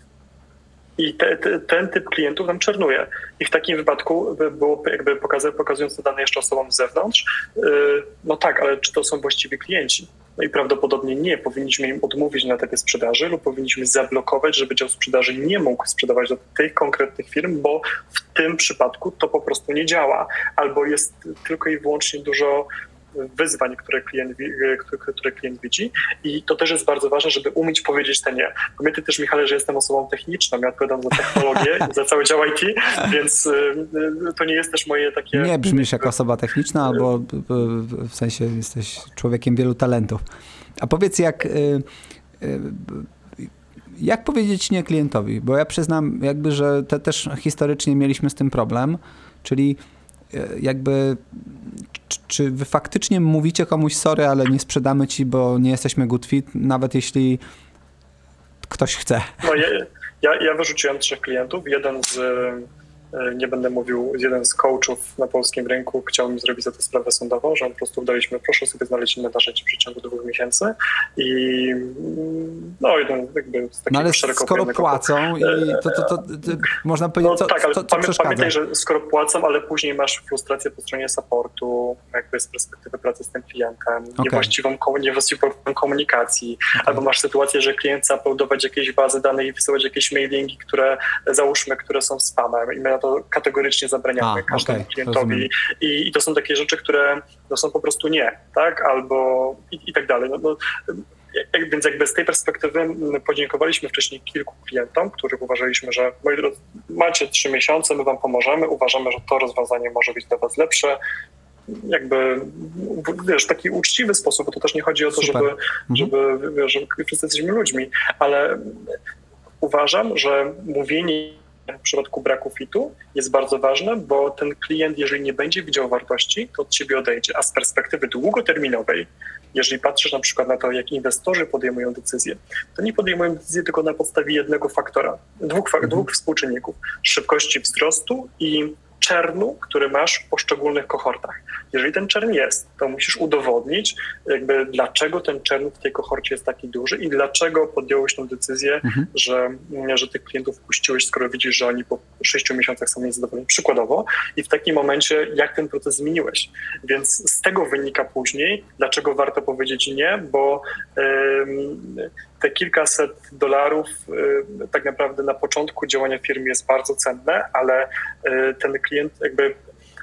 I te, te, ten typ klientów nam czernuje. I w takim wypadku było jakby pokazując te dane jeszcze osobom z zewnątrz, yy, no tak, ale czy to są właściwi klienci? No i prawdopodobnie nie. Powinniśmy im odmówić na etapie sprzedaży lub powinniśmy zablokować, żeby dział sprzedaży nie mógł sprzedawać do tych konkretnych firm, bo w tym przypadku to po prostu nie działa. Albo jest tylko i wyłącznie dużo wyzwań, które klient, które klient widzi i to też jest bardzo ważne, żeby umieć powiedzieć te nie. Pamiętaj też, Michale, że jestem osobą techniczną, ja odpowiadam za technologię, za cały dział IT, więc y, y, to nie jest też moje takie... Nie brzmisz jako osoba techniczna, albo w sensie jesteś człowiekiem wielu talentów. A powiedz, jak jak powiedzieć nie klientowi? Bo ja przyznam jakby, że te też historycznie mieliśmy z tym problem, czyli jakby czy wy faktycznie mówicie komuś sorry, ale nie sprzedamy ci, bo nie jesteśmy good fit, nawet jeśli ktoś chce? No, ja, ja, ja wyrzuciłem trzech klientów. Jeden z nie będę mówił, jeden z coachów na polskim rynku chciał mi zrobić za to sprawę sądową, że on po prostu udaliśmy, proszę sobie znaleźć inne narzędzie w przeciągu dwóch miesięcy i no jeden jakby z takich no ale skoro płacą i to, to, to, to można powiedzieć, no, co, tak, ale co, co pamiętaj, że skoro płacą, ale później masz frustrację po stronie supportu, jakby z perspektywy pracy z tym klientem, okay. niewłaściwą, niewłaściwą komunikacji, okay. albo masz sytuację, że klient chce uploadować jakieś bazy danych i wysyłać jakieś mailingi, które załóżmy, które są spamem i my to kategorycznie zabraniamy A, każdemu okay, klientowi. I, I, to są takie rzeczy, które no, są po prostu nie, tak? Albo i, i tak dalej. No, no, więc jakby z tej perspektywy podziękowaliśmy wcześniej kilku klientom, których uważaliśmy, że moi drodzy, macie trzy miesiące, my wam pomożemy, uważamy, że to rozwiązanie może być dla was lepsze. Jakby, wiesz, w taki uczciwy sposób, bo to też nie chodzi o to, Super. żeby, mhm. żeby, wiesz, wszyscy jesteśmy ludźmi, ale uważam, że mówienie w przypadku braku fitu jest bardzo ważne, bo ten klient, jeżeli nie będzie widział wartości, to od ciebie odejdzie. A z perspektywy długoterminowej, jeżeli patrzysz na przykład na to, jak inwestorzy podejmują decyzje, to nie podejmują decyzji tylko na podstawie jednego faktora, dwóch, mhm. dwóch współczynników: szybkości wzrostu i czernu, który masz w poszczególnych kohortach. Jeżeli ten czern jest, to musisz udowodnić, jakby dlaczego ten czern w tej kohorcie jest taki duży i dlaczego podjąłeś tę decyzję, mhm. że, że tych klientów puściłeś, skoro widzisz, że oni po sześciu miesiącach są niezadowoleni. Przykładowo. I w takim momencie, jak ten proces zmieniłeś. Więc z tego wynika później, dlaczego warto powiedzieć nie, bo te kilkaset dolarów y, tak naprawdę na początku działania firmy jest bardzo cenne, ale y, ten klient jakby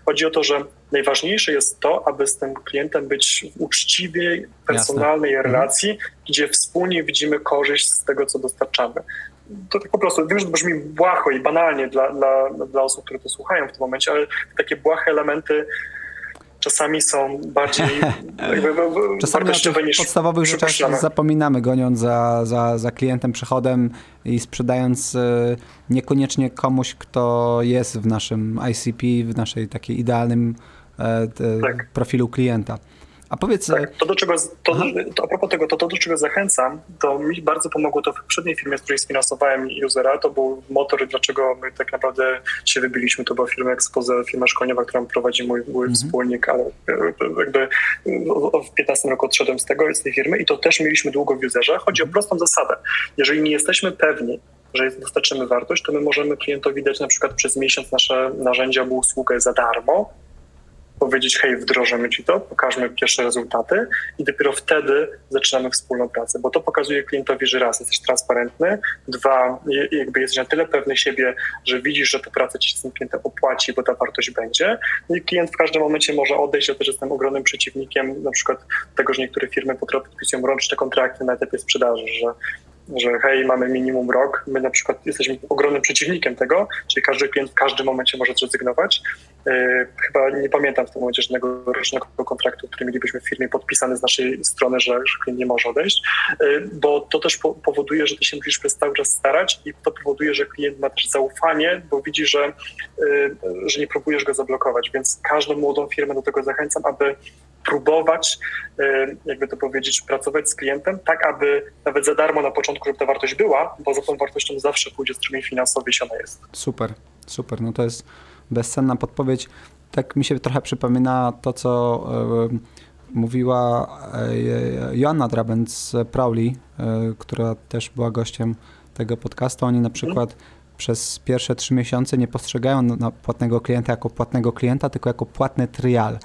chodzi o to, że najważniejsze jest to, aby z tym klientem być w uczciwej, personalnej Jasne. Mhm. relacji, mhm. gdzie wspólnie widzimy korzyść z tego, co dostarczamy. To tak po prostu, wiem, że to brzmi błaho i banalnie dla, dla, dla osób, które to słuchają w tym momencie, ale takie błahe elementy czasami są bardziej czasami wartościowe niż podstawowych rzeczach zapominamy, goniąc za, za, za klientem, przychodem i sprzedając e, niekoniecznie komuś, kto jest w naszym ICP, w naszej takiej idealnym e, tak. profilu klienta. A powiedz... Tak, to do czego, to, to, a propos tego, to, to do czego zachęcam, to mi bardzo pomogło to w poprzedniej firmie, z której sfinansowałem usera, to był motor, dlaczego my tak naprawdę się wybiliśmy, to była firma Expose, firma szkoleniowa, którą prowadzi mój, mój mhm. wspólnik, ale jakby w 15 roku odszedłem z tego, z tej firmy i to też mieliśmy długo w userze. Chodzi o prostą zasadę. Jeżeli nie jesteśmy pewni, że dostarczymy wartość, to my możemy klientowi dać na przykład przez miesiąc nasze narzędzia albo usługę za darmo, powiedzieć, hej, wdrożymy ci to, pokażmy pierwsze rezultaty i dopiero wtedy zaczynamy wspólną pracę, bo to pokazuje klientowi, że raz, jesteś transparentny, dwa, jakby jesteś na tyle pewny siebie, że widzisz, że ta praca ci z tym klientem opłaci, bo ta wartość będzie. I klient w każdym momencie może odejść, ja też jestem ogromnym przeciwnikiem na przykład tego, że niektóre firmy podpisują rączne kontrakty na etapie sprzedaży, że że hej, mamy minimum rok, my na przykład jesteśmy ogromnym przeciwnikiem tego, czyli każdy klient w każdym momencie może zrezygnować. E, chyba nie pamiętam w tym momencie żadnego rocznego kontraktu, który mielibyśmy w firmie podpisany z naszej strony, że, że klient nie może odejść, e, bo to też powoduje, że ty się musisz przez cały czas starać i to powoduje, że klient ma też zaufanie, bo widzi, że, e, że nie próbujesz go zablokować, więc każdą młodą firmę do tego zachęcam, aby próbować, jakby to powiedzieć, pracować z klientem, tak aby nawet za darmo na początku, żeby ta wartość była, bo za tą wartością zawsze pójdzie strumień finansowy, jeśli ona jest. Super, super. No to jest bezcenna podpowiedź. Tak mi się trochę przypomina to, co mówiła e, Joanna Drabens-Prowley, e, która też była gościem tego podcastu. Oni na przykład hmm. przez pierwsze trzy miesiące nie postrzegają płatnego klienta jako płatnego klienta, tylko jako płatny trial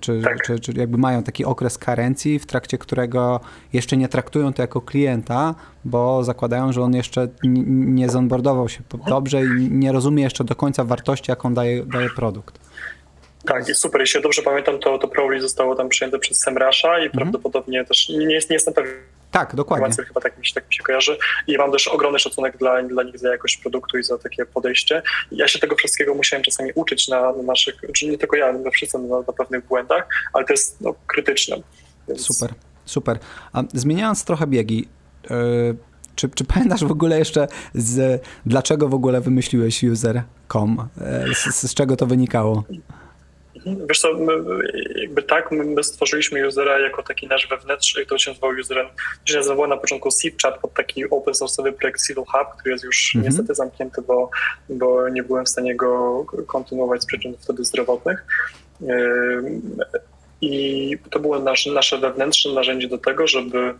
czy, tak. czy, czy jakby mają taki okres karencji, w trakcie którego jeszcze nie traktują to jako klienta, bo zakładają, że on jeszcze nie zonboardował się dobrze i nie rozumie jeszcze do końca wartości, jaką daje, daje produkt. Tak, jest super. Jeśli dobrze pamiętam, to, to Prowly zostało tam przyjęte przez Semrasha i mhm. prawdopodobnie też nie, nie jestem pewien tak, dokładnie. Chyba tak mi, się, tak mi się kojarzy. I mam też ogromny szacunek dla, dla nich za jakość produktu i za takie podejście. Ja się tego wszystkiego musiałem czasami uczyć na, na naszych, czy nie tylko ja, we wszyscy na, na pewnych błędach, ale to jest no, krytyczne. Więc... Super, super. A zmieniając trochę biegi, yy, czy, czy pamiętasz w ogóle jeszcze z, dlaczego w ogóle wymyśliłeś user.com? Yy, z, z czego to wynikało? Wiesz co, my, jakby tak, my, my, stworzyliśmy usera jako taki nasz wewnętrzny, to się nazywał userem, to się nazywało na początku Chat pod taki open source'owy projekt Civil Hub, który jest już mhm. niestety zamknięty, bo, bo nie byłem w stanie go kontynuować z przyczyn wtedy zdrowotnych. I to było nasze, nasze wewnętrzne narzędzie do tego, żeby,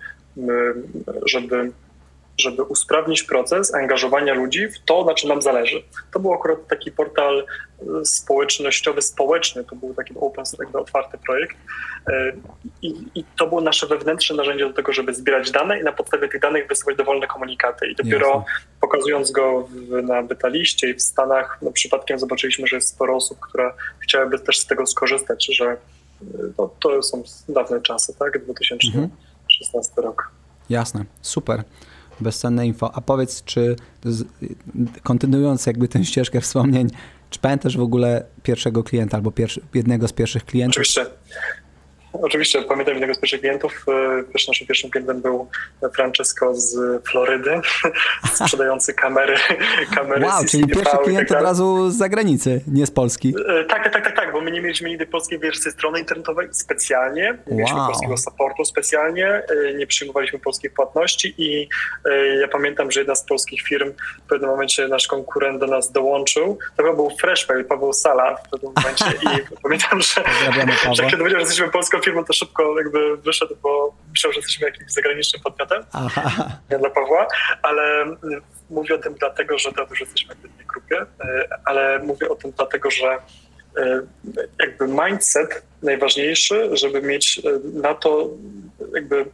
żeby żeby usprawnić proces angażowania ludzi w to, na czym nam zależy. To był akurat taki portal społecznościowy, społeczny, to był taki open, jakby otwarty projekt e, I, i, to było nasze wewnętrzne narzędzie do tego, żeby zbierać dane i na podstawie tych danych wysyłać dowolne komunikaty. I dopiero Jasne. pokazując go w, na betaliście i w Stanach, no przypadkiem zobaczyliśmy, że jest sporo osób, które chciałyby też z tego skorzystać, że no, to są dawne czasy, tak? 2016 mhm. rok. Jasne, super bezcenne info. A powiedz, czy kontynuując jakby tę ścieżkę wspomnień, czy pamiętasz w ogóle pierwszego klienta albo pierwszy, jednego z pierwszych klientów? Oczywiście. Oczywiście, pamiętam jednego z pierwszych klientów. Pierwszy, naszym pierwszym klientem był Francesco z Florydy, sprzedający kamery. kamery wow, czyli pierwszy tak klient tak od razu z zagranicy, nie z Polski. E, tak, tak, tak, tak, bo my nie mieliśmy nigdy polskiej wersji strony internetowej specjalnie, nie wow. mieliśmy polskiego supportu specjalnie, e, nie przyjmowaliśmy polskich płatności i e, ja pamiętam, że jedna z polskich firm w pewnym momencie nasz konkurent do nas dołączył. To chyba był Freshwell, Paweł Sala w pewnym momencie i pamiętam, że, że kiedy powiedział, że jesteśmy polską firmą to szybko jakby wyszedł, bo myślał, że jesteśmy jakimś zagranicznym podmiotem Aha. dla Pawła, ale mówię o tym dlatego, że teraz już jesteśmy w jednej grupie, ale mówię o tym dlatego, że jakby mindset najważniejszy, żeby mieć e, na to jakby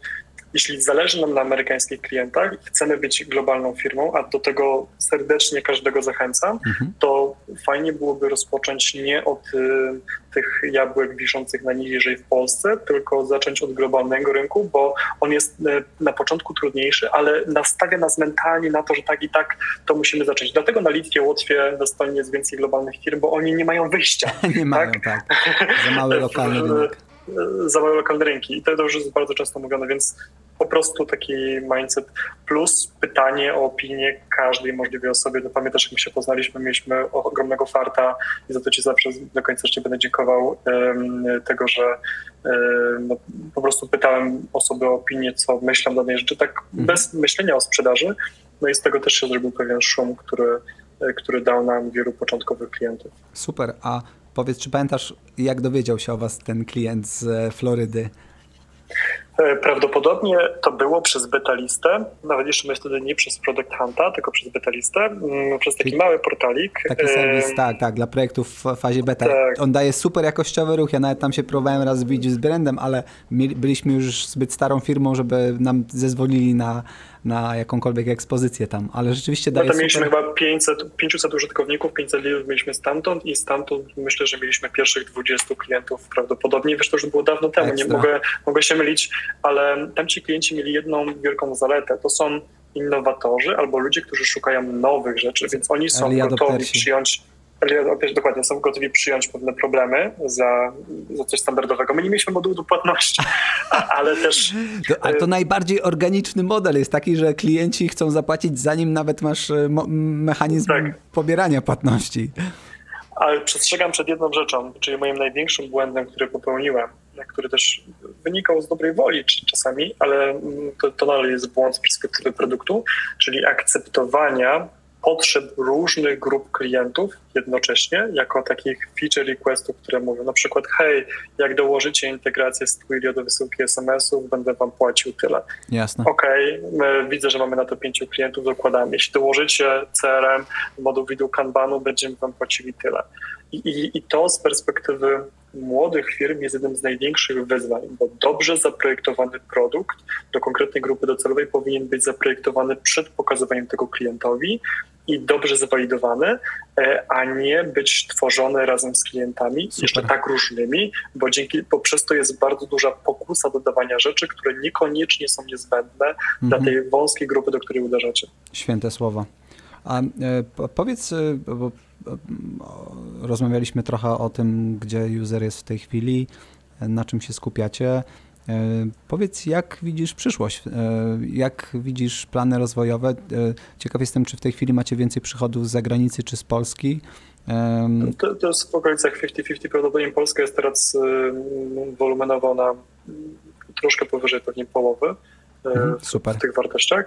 jeśli zależy nam na amerykańskich klientach i chcemy być globalną firmą, a do tego serdecznie każdego zachęcam, mhm. to fajnie byłoby rozpocząć nie od y, tych jabłek wiszących na niżej w Polsce, tylko zacząć od globalnego rynku, bo on jest y, na początku trudniejszy, ale nastawia nas mentalnie na to, że tak i tak to musimy zacząć. Dlatego na Litwie, Łotwie, na Estonie jest więcej globalnych firm, bo oni nie mają wyjścia. nie tak? mają, tak. Za mały lokalny rynek. Za mały lokalny rynki. I to już jest bardzo często mówione, więc po prostu taki mindset plus pytanie o opinię każdej możliwej osobie. No pamiętasz, jak my się poznaliśmy, mieliśmy ogromnego farta i za to ci zawsze do końca jeszcze będę dziękował um, tego, że um, no, po prostu pytałem osoby o opinię, co myślą o danej rzeczy, tak mhm. bez myślenia o sprzedaży. No i z tego też się zrobił pewien szum, który, który dał nam wielu początkowych klientów. Super, a powiedz, czy pamiętasz, jak dowiedział się o was ten klient z Florydy? E, prawdopodobnie to było przez beta listę, nawet jeszcze my wtedy nie przez Product Hunta, tylko przez beta listę, mm, przez taki mały portalik. Taki serwis, tak, tak, dla projektów w fazie beta. Tak. On daje super jakościowy ruch, ja nawet tam się próbowałem raz zbić z brandem, ale byliśmy już zbyt starą firmą, żeby nam zezwolili na, na jakąkolwiek ekspozycję tam, ale rzeczywiście daje no to mieliśmy chyba 500, 500 użytkowników, 500 lidów mieliśmy stamtąd i stamtąd myślę, że mieliśmy pierwszych 20 klientów prawdopodobnie. Wiesz, to już było dawno temu, Ekstra. nie mogę, mogę się mylić, ale tam ci klienci mieli jedną wielką zaletę. To są innowatorzy albo ludzie, którzy szukają nowych rzeczy, więc oni są gotowi przyjąć dokładnie, są gotowi przyjąć pewne problemy za, za coś standardowego. My nie mieliśmy modułu do płatności, ale też... To, ale to najbardziej organiczny model jest taki, że klienci chcą zapłacić zanim nawet masz e, mechanizm tak. pobierania płatności. Ale przestrzegam przed jedną rzeczą, czyli moim największym błędem, który popełniłem, który też wynikał z dobrej woli czasami, ale to, to nadal jest błąd z perspektywy produktu, czyli akceptowania potrzeb różnych grup klientów jednocześnie, jako takich feature requestów, które mówią na przykład hej, jak dołożycie integrację z Twilio do wysyłki SMS-ów, będę wam płacił tyle. Jasne. Okej, okay, widzę, że mamy na to pięciu klientów, dokładamy. Jeśli dołożycie CRM, moduł wideo Kanbanu, będziemy wam płacili tyle. I, i, I to z perspektywy młodych firm jest jednym z największych wyzwań, bo dobrze zaprojektowany produkt do konkretnej grupy docelowej powinien być zaprojektowany przed pokazywaniem tego klientowi i dobrze zwalidowany, e, a nie być tworzony razem z klientami, Super. jeszcze tak różnymi, bo dzięki, bo przez to jest bardzo duża pokusa dodawania rzeczy, które niekoniecznie są niezbędne mhm. dla tej wąskiej grupy, do której uderzacie. Święte słowa. A e, powiedz, e, bo rozmawialiśmy trochę o tym, gdzie user jest w tej chwili, na czym się skupiacie. E, powiedz, jak widzisz przyszłość? E, jak widzisz plany rozwojowe? E, ciekaw jestem, czy w tej chwili macie więcej przychodów z zagranicy czy z Polski? To, to jest w okolicach 50-50. Prawdopodobnie Polska jest teraz wolumenowo na troszkę powyżej pewnie połowy. Mhm, super. w tych wartościach.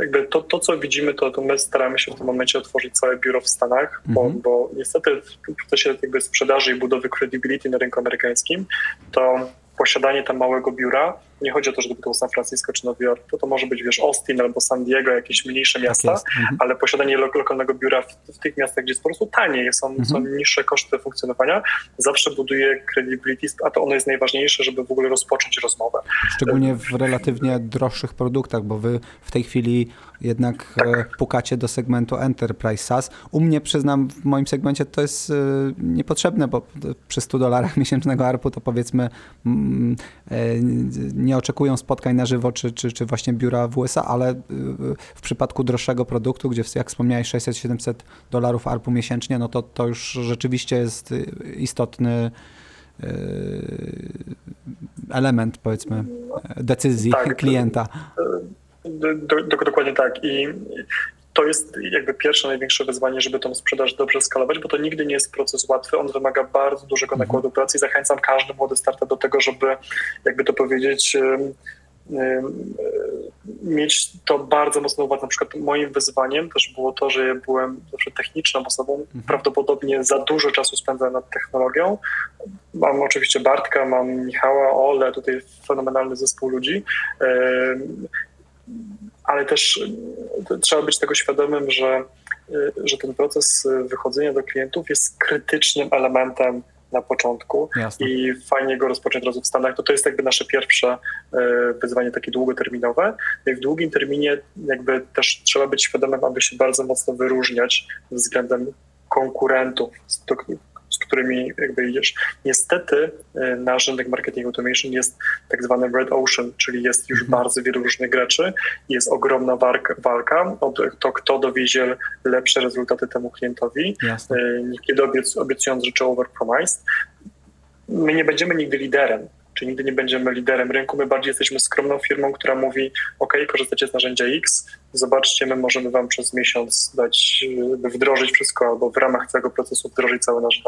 Jakby to, to, co widzimy, to, to my staramy się w tym momencie otworzyć całe biuro w Stanach, bo, mhm. bo niestety w procesie jakby sprzedaży i budowy credibility na rynku amerykańskim, to posiadanie tam małego biura nie chodzi o to, żeby to był San Francisco czy Nowy Jork, to, to może być, wiesz, Austin albo San Diego, jakieś mniejsze tak miasta, tak mhm. ale posiadanie lo lokalnego biura w, w, tych miastach, gdzie jest po prostu taniej, są, mhm. są niższe koszty funkcjonowania, zawsze buduje credibility, a to ono jest najważniejsze, żeby w ogóle rozpocząć rozmowę. Szczególnie w relatywnie droższych produktach, bo wy w tej chwili jednak tak. E, pukacie do segmentu Enterprise SaaS. U mnie, przyznam, w moim segmencie to jest e, niepotrzebne, bo przy 100 dolarach miesięcznego ARPU to powiedzmy mm, e, nie oczekują spotkań na żywo, czy, czy, czy właśnie biura w USA, ale y, w przypadku droższego produktu, gdzie jak wspomniałeś 600-700 dolarów ARPU miesięcznie, no to to już rzeczywiście jest y, istotny y, element, powiedzmy, decyzji tak, klienta. Do, do, dokładnie tak. I to jest jakby pierwsze największe wyzwanie, żeby tą sprzedaż dobrze skalować, bo to nigdy nie jest proces łatwy. On wymaga bardzo dużego mhm. nakładu pracy i zachęcam każdy młody startup do tego, żeby, jakby to powiedzieć, mieć to bardzo mocno uwagę. Na przykład moim wyzwaniem też było to, że ja byłem zawsze techniczną osobą. Mhm. Prawdopodobnie za dużo czasu spędzałem nad technologią. Mam oczywiście Bartka, mam Michała, Ole, tutaj fenomenalny zespół ludzi ale też e, trzeba być tego świadomym, że, e, że ten proces wychodzenia do klientów jest krytycznym elementem na początku Jasne. i fajnie go rozpocząć od razu w Stanach. To to jest jakby nasze pierwsze e, wyzwanie takie długoterminowe. No I w długim terminie jakby też trzeba być świadomym, aby się bardzo mocno wyróżniać względem konkurentów, którymi jakby idziesz. Niestety e, nasz rynek marketing automation jest tak zwany red ocean, czyli jest już mhm. bardzo wielu różnych graczy, jest ogromna walka o to, kto dowiezie lepsze rezultaty temu klientowi, Jasne. E, niekiedy obiecując rzeczy overpromised. My nie będziemy nigdy liderem, czyli nigdy nie będziemy liderem rynku, my bardziej jesteśmy skromną firmą, która mówi, ok, korzystacie z narzędzia X, zobaczcie, my możemy wam przez miesiąc dać, wdrożyć wszystko, albo w ramach całego procesu wdrożyć całe nasze,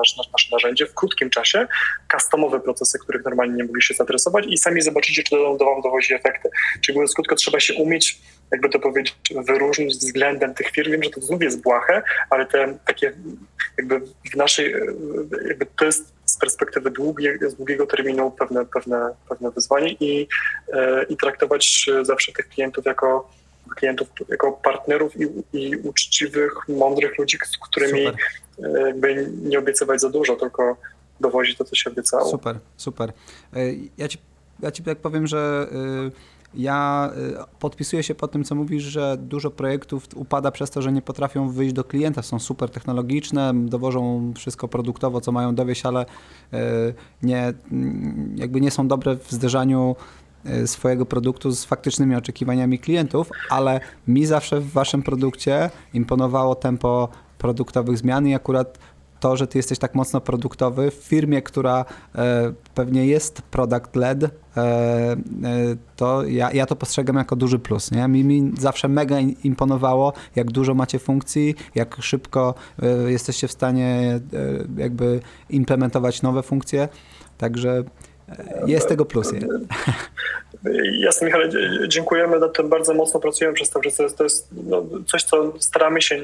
narzędzie w krótkim czasie, customowe procesy, których normalnie nie mogliście zaadresować i sami zobaczycie, czy to wam dowozi efekty. Czyli mówiąc krótko, trzeba się umieć, jakby to powiedzieć, wyróżnić względem tych firm. Wiem, że to znów jest błahe, ale te takie jakby w naszej, jakby to jest z perspektywy długie, z długiego terminu pewne, pewne, pewne wyzwanie i, e, i traktować zawsze tych klientów jako klientów jako partnerów i, i uczciwych, mądrych ludzi, z którymi Super. E, jakby nie obiecywać za dużo, tylko dowozić to, co się obiecało. Super, super. E, ja ci, ja ci tak powiem, że ja podpisuję się po tym, co mówisz, że dużo projektów upada przez to, że nie potrafią wyjść do klienta. Są super technologiczne, dowożą wszystko produktowo, co mają dowieść, ale nie, jakby nie są dobre w zderzaniu E, swojego produktu z faktycznymi oczekiwaniami klientów, ale mi zawsze w waszym produkcie imponowało tempo produktowych zmian i akurat to, że ty jesteś tak mocno produktowy w firmie, która e, pewnie jest product-led, e, e, to ja, ja to postrzegam jako duży plus. Nie? Mi, mi zawsze mega imponowało, jak dużo macie funkcji, jak szybko jesteście w stanie jakby implementować nowe funkcje. Także jest tego plusy. Jasne, Michale, dziękujemy. Nad tym bardzo mocno pracujemy przez to, że to jest, no, coś, co staramy się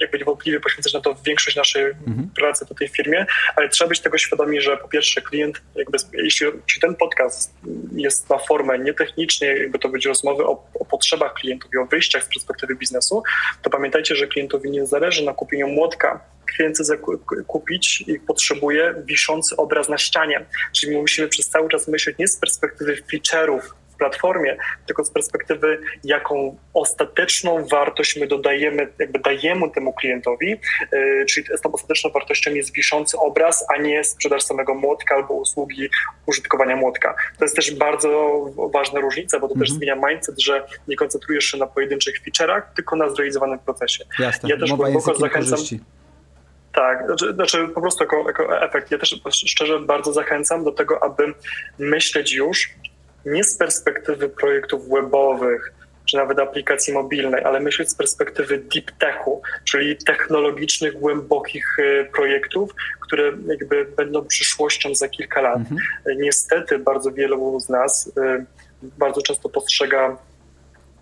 jakby niewątpliwie poświęcać na to większość naszej mhm. pracy w tej firmie, ale trzeba być tego świadomi, że po pierwsze klient, jakby, jeśli, jeśli ten podcast jest na formę nietechnicznej, jakby to być rozmowy o, o potrzebach klientów i o wyjściach z perspektywy biznesu, to pamiętajcie, że klientowi nie zależy na kupieniu młotka, klient chce kupić i potrzebuje wiszący obraz na ścianie. Czyli musimy przez cały czas myśleć nie z perspektywy feature'ów w platformie, tylko z perspektywy, jaką ostateczną wartość my dodajemy, jakby dajemy temu klientowi, yy, czyli z tą ostateczną wartością jest wiszący obraz, a nie sprzedaż samego młotka albo usługi użytkowania młotka. To jest też bardzo ważna różnica, bo to też mhm. zmienia mindset, że nie koncentrujesz się na pojedynczych feature'ach, tylko na zrealizowanym procesie. Jasne. Ja też Mowa głęboko zachęcam. Korzyści tak, znaczy, znaczy po prostu jako, jako efekt. Ja też szczerze bardzo zachęcam do tego, aby myśleć już nie z perspektywy projektów webowych, czy nawet aplikacji mobilnej, ale myśleć z perspektywy deep techu, czyli technologicznych, głębokich y, projektów, które jakby będą przyszłością za kilka lat. Mhm. Niestety bardzo wielu z nas y, bardzo często postrzega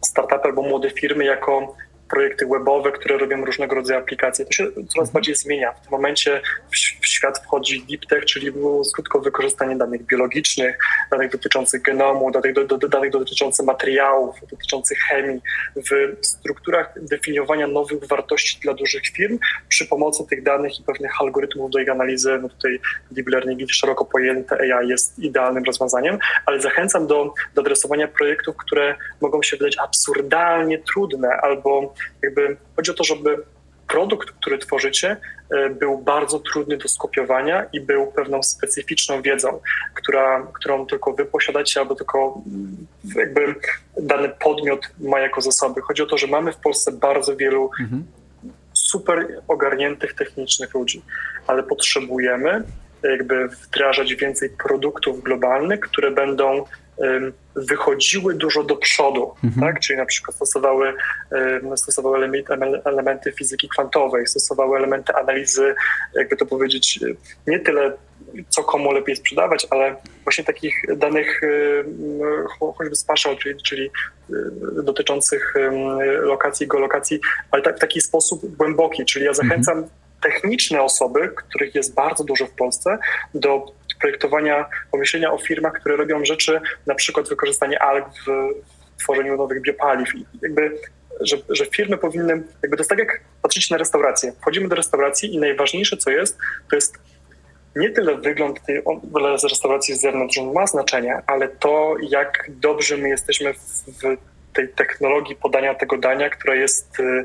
startupy albo młode firmy jako projekty webowe, które robią różnego rodzaju aplikacje. To się coraz mhm. bardziej zmienia. W tym momencie w świat wchodzi deep tech, czyli skutko wykorzystanie danych biologicznych, danych dotyczących genomu, danych, do, do, danych dotyczących materiałów, dotyczących chemii, w strukturach definiowania nowych wartości dla dużych firm przy pomocy tych danych i pewnych algorytmów do ich analizy. No tutaj deep learning i szeroko pojęte AI jest idealnym rozwiązaniem, ale zachęcam do, do adresowania projektów, które mogą się wydać absurdalnie trudne albo jakby chodzi o to, żeby produkt, który tworzycie, e, był bardzo trudny do skopiowania i był pewną specyficzną wiedzą, która, którą tylko wy posiadacie, albo tylko mm, jakby dany podmiot ma jako zasoby. Chodzi o to, że mamy w Polsce bardzo wielu mhm. super ogarniętych technicznych ludzi, ale potrzebujemy jakby wdrażać więcej produktów globalnych, które będą wychodziły dużo do przodu, mhm. tak? czyli na przykład stosowały, stosowały elementy fizyki kwantowej, stosowały elementy analizy, jakby to powiedzieć, nie tyle co komu lepiej sprzedawać, ale właśnie takich danych choćby spatial, czyli, czyli dotyczących lokacji, geolokacji, ale tak, w taki sposób głęboki, czyli ja mhm. zachęcam mhm. techniczne osoby, których jest bardzo dużo w Polsce, do projektowania, pomyślenia o firmach, które robią rzeczy, na przykład wykorzystanie alg w tworzeniu nowych biopaliw. I jakby że, że, firmy powinny, jakby to jest tak jak patrzeć na restaurację. Wchodzimy do restauracji i najważniejsze co jest, to jest nie tyle wygląd tej restauracji z zewnątrz, on ma znaczenie, ale to jak dobrze my jesteśmy w, w tej technologii podania tego dania, która jest Y,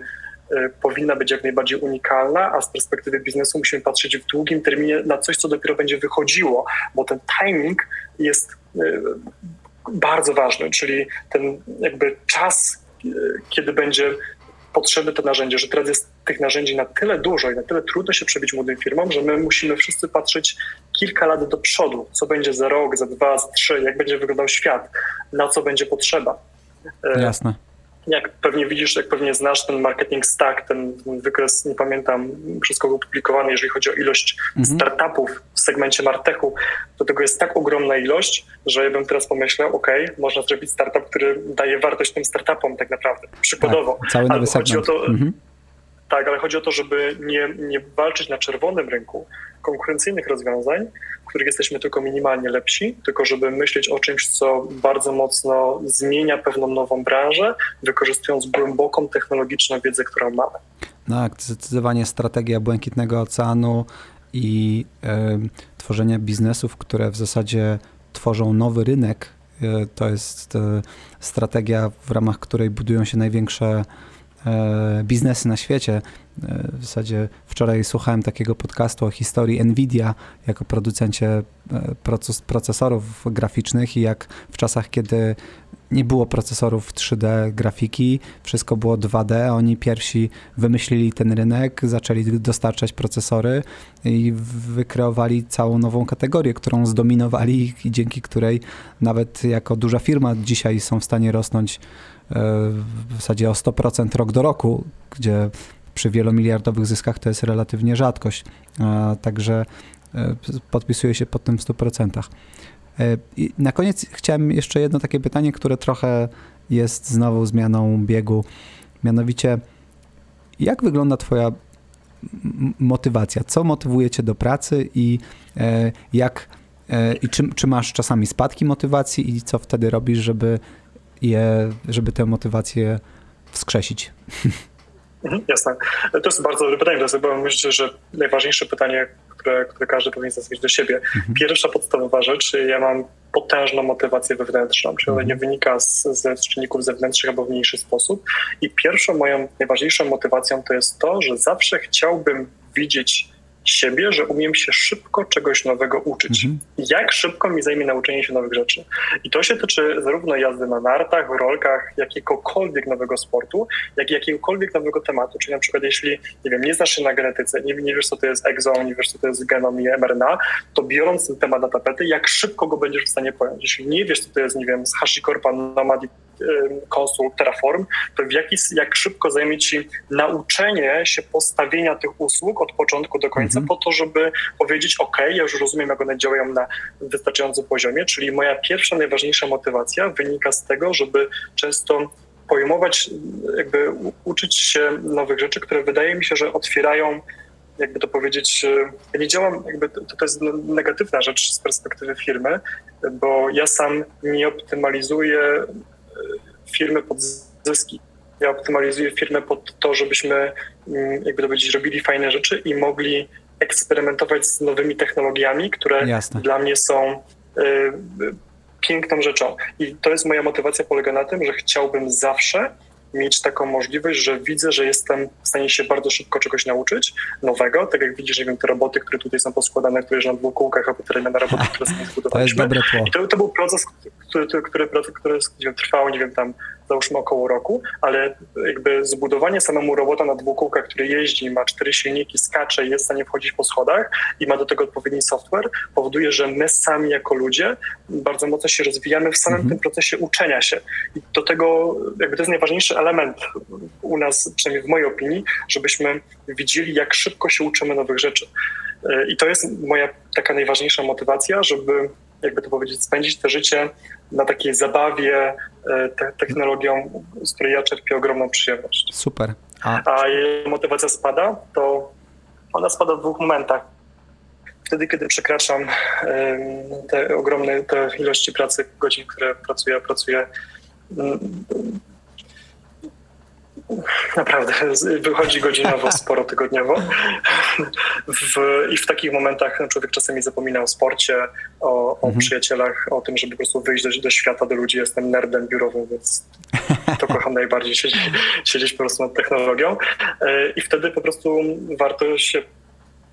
powinna być jak najbardziej unikalna, a z perspektywy biznesu musimy patrzeć w długim terminie na coś, co dopiero będzie wychodziło, bo ten timing jest y, bardzo ważny, czyli ten jakby czas, y, kiedy będzie potrzeby te narzędzia, że teraz jest tych narzędzi na tyle dużo i na tyle trudno się przebić młodym firmom, że my musimy wszyscy patrzeć kilka lat do przodu, co będzie za rok, za dwa, za trzy, jak będzie wyglądał świat, na co będzie potrzeba. E, Jasne jak pewnie widzisz, jak pewnie znasz ten marketing stack, ten, wykres, nie pamiętam wszystko opublikowany, jeżeli chodzi o ilość mhm. startupów w segmencie Martechu, to tego jest tak ogromna ilość, że ja bym teraz pomyślał, ok, można zrobić startup, który daje wartość tym startupom tak naprawdę, przykładowo. Tak, cały nowy chodzi o to, mhm. Tak, ale chodzi o to, żeby nie, nie walczyć na czerwonym rynku konkurencyjnych rozwiązań, w których jesteśmy tylko minimalnie lepsi, tylko żeby myśleć o czymś, co bardzo mocno zmienia pewną nową branżę, wykorzystując głęboką technologiczną wiedzę, którą mamy. No, tak, zdecydowanie strategia Błękitnego Oceanu i y, tworzenia biznesów, które w zasadzie tworzą nowy rynek, y, to jest y, strategia, w ramach której budują się największe biznesy na świecie. E, w zasadzie wczoraj słuchałem takiego podcastu o historii Nvidia jako producencie e, proces, procesorów graficznych i jak w czasach, kiedy nie było procesorów 3D grafiki, wszystko było 2D. Oni pierwsi wymyślili ten rynek, zaczęli dostarczać procesory i wykreowali całą nową kategorię, którą zdominowali i dzięki której nawet jako duża firma dzisiaj są w stanie rosnąć w zasadzie o 100% rok do roku, gdzie przy wielomiliardowych zyskach to jest relatywnie rzadkość. Także e, podpisuję się pod tym w 100%. E, I na koniec chciałem jeszcze jedno takie pytanie, które trochę jest znowu zmianą biegu. Mianowicie, jak wygląda Twoja motywacja? Co motywuje Cię do pracy i e, jak i czy, czy masz czasami spadki motywacji i co wtedy robisz, żeby je, żeby tę motywację wskrzesić. Mhm, jasne. To jest bardzo dobre pytanie, bo myślę, że najważniejsze pytanie, które, które każdy powinien zadać do siebie. Mhm. Pierwsza podstawowa rzecz, ja mam potężną motywację wewnętrzną, czyli ona nie mhm. wynika z, z czynników zewnętrznych albo w mniejszy sposób. I pierwszą moją najważniejszą motywacją to jest to, że zawsze chciałbym widzieć siebie, że umiem się szybko czegoś nowego uczyć. Mhm. Jak szybko mi zajmie nauczenie się nowych rzeczy. I to się tyczy zarówno jazdy na nartach, rolkach, jakiegokolwiek nowego sportu, jak i jakiegokolwiek nowego tematu. Czyli na przykład jeśli, nie wiem, nie znasz się na genetyce, nie, nie wiesz co to jest exon, nie wiesz co to jest genom i mRNA, to biorąc ten temat na tapety, jak szybko go będziesz w stanie pojąć. Jeśli nie wiesz co to jest, nie wiem, z HashiCorpa, Nomad Console, Terraform, to w jaki, jak szybko zajmie ci nauczenie się postawienia tych usług od początku do końca, mhm. po to, żeby powiedzieć, OK, ja już rozumiem, jak one działają na wystarczającym poziomie, czyli moja pierwsza, najważniejsza motywacja wynika z tego, żeby często pojmować, jakby uczyć się nowych rzeczy, które wydaje mi się, że otwierają jakby to powiedzieć, ja nie działam, jakby to, to jest negatywna rzecz z perspektywy firmy, bo ja sam nie optymalizuję firmy pod zyski. Ja optymalizuję firmę pod to, żebyśmy, mm, jakby to powiedzieć, robili fajne rzeczy i mogli eksperymentować z nowymi technologiami, które Jasne. dla mnie są y, piękną rzeczą. I to jest moja motywacja, polega na tym, że chciałbym zawsze mieć taką możliwość, że widzę, że jestem w stanie się bardzo szybko czegoś nauczyć nowego, tak jak widzisz, nie wiem, te roboty, które tutaj są poskładane, które na dwóch kółkach, albo te na roboty, które sobie zbudowaliśmy. To jest dobre tło. I to, to był proces, który, który, który, który, który trwał, nie wiem, tam załóżmy około roku, ale jakby zbudowanie samemu robota na dwukółkach, który jeździ, ma cztery silniki, skacze i jest w stanie wchodzić po schodach i ma do tego odpowiedni software, powoduje, że my sami jako ludzie bardzo mocno się rozwijamy w samym mhm. tym procesie uczenia się. I do tego jakby to jest najważniejszy element u nas, przynajmniej w mojej opinii, żebyśmy widzieli, jak szybko się uczymy nowych rzeczy. I to jest moja taka najważniejsza motywacja, żeby jakby to powiedzieć, spędzić to życie na takiej zabawie e, te, technologią, z której ja czerpię ogromną przyjemność. Super. A, A jej motywacja spada, to ona spada w dwóch momentach. Wtedy, kiedy przekraczam te ogromne te ilości pracy, godzin, które pracuję, pracuję Naprawdę, wychodzi godzinowo, sporo tygodniowo. W, I w takich momentach człowiek czasami zapomina o sporcie, o, o mhm. przyjacielach, o tym, żeby po prostu wyjść do, do, świata, do ludzi. Jestem nerdem biurowym, więc to kocham najbardziej, siedzieć, siedzieć po prostu nad technologią. E, I wtedy po prostu warto się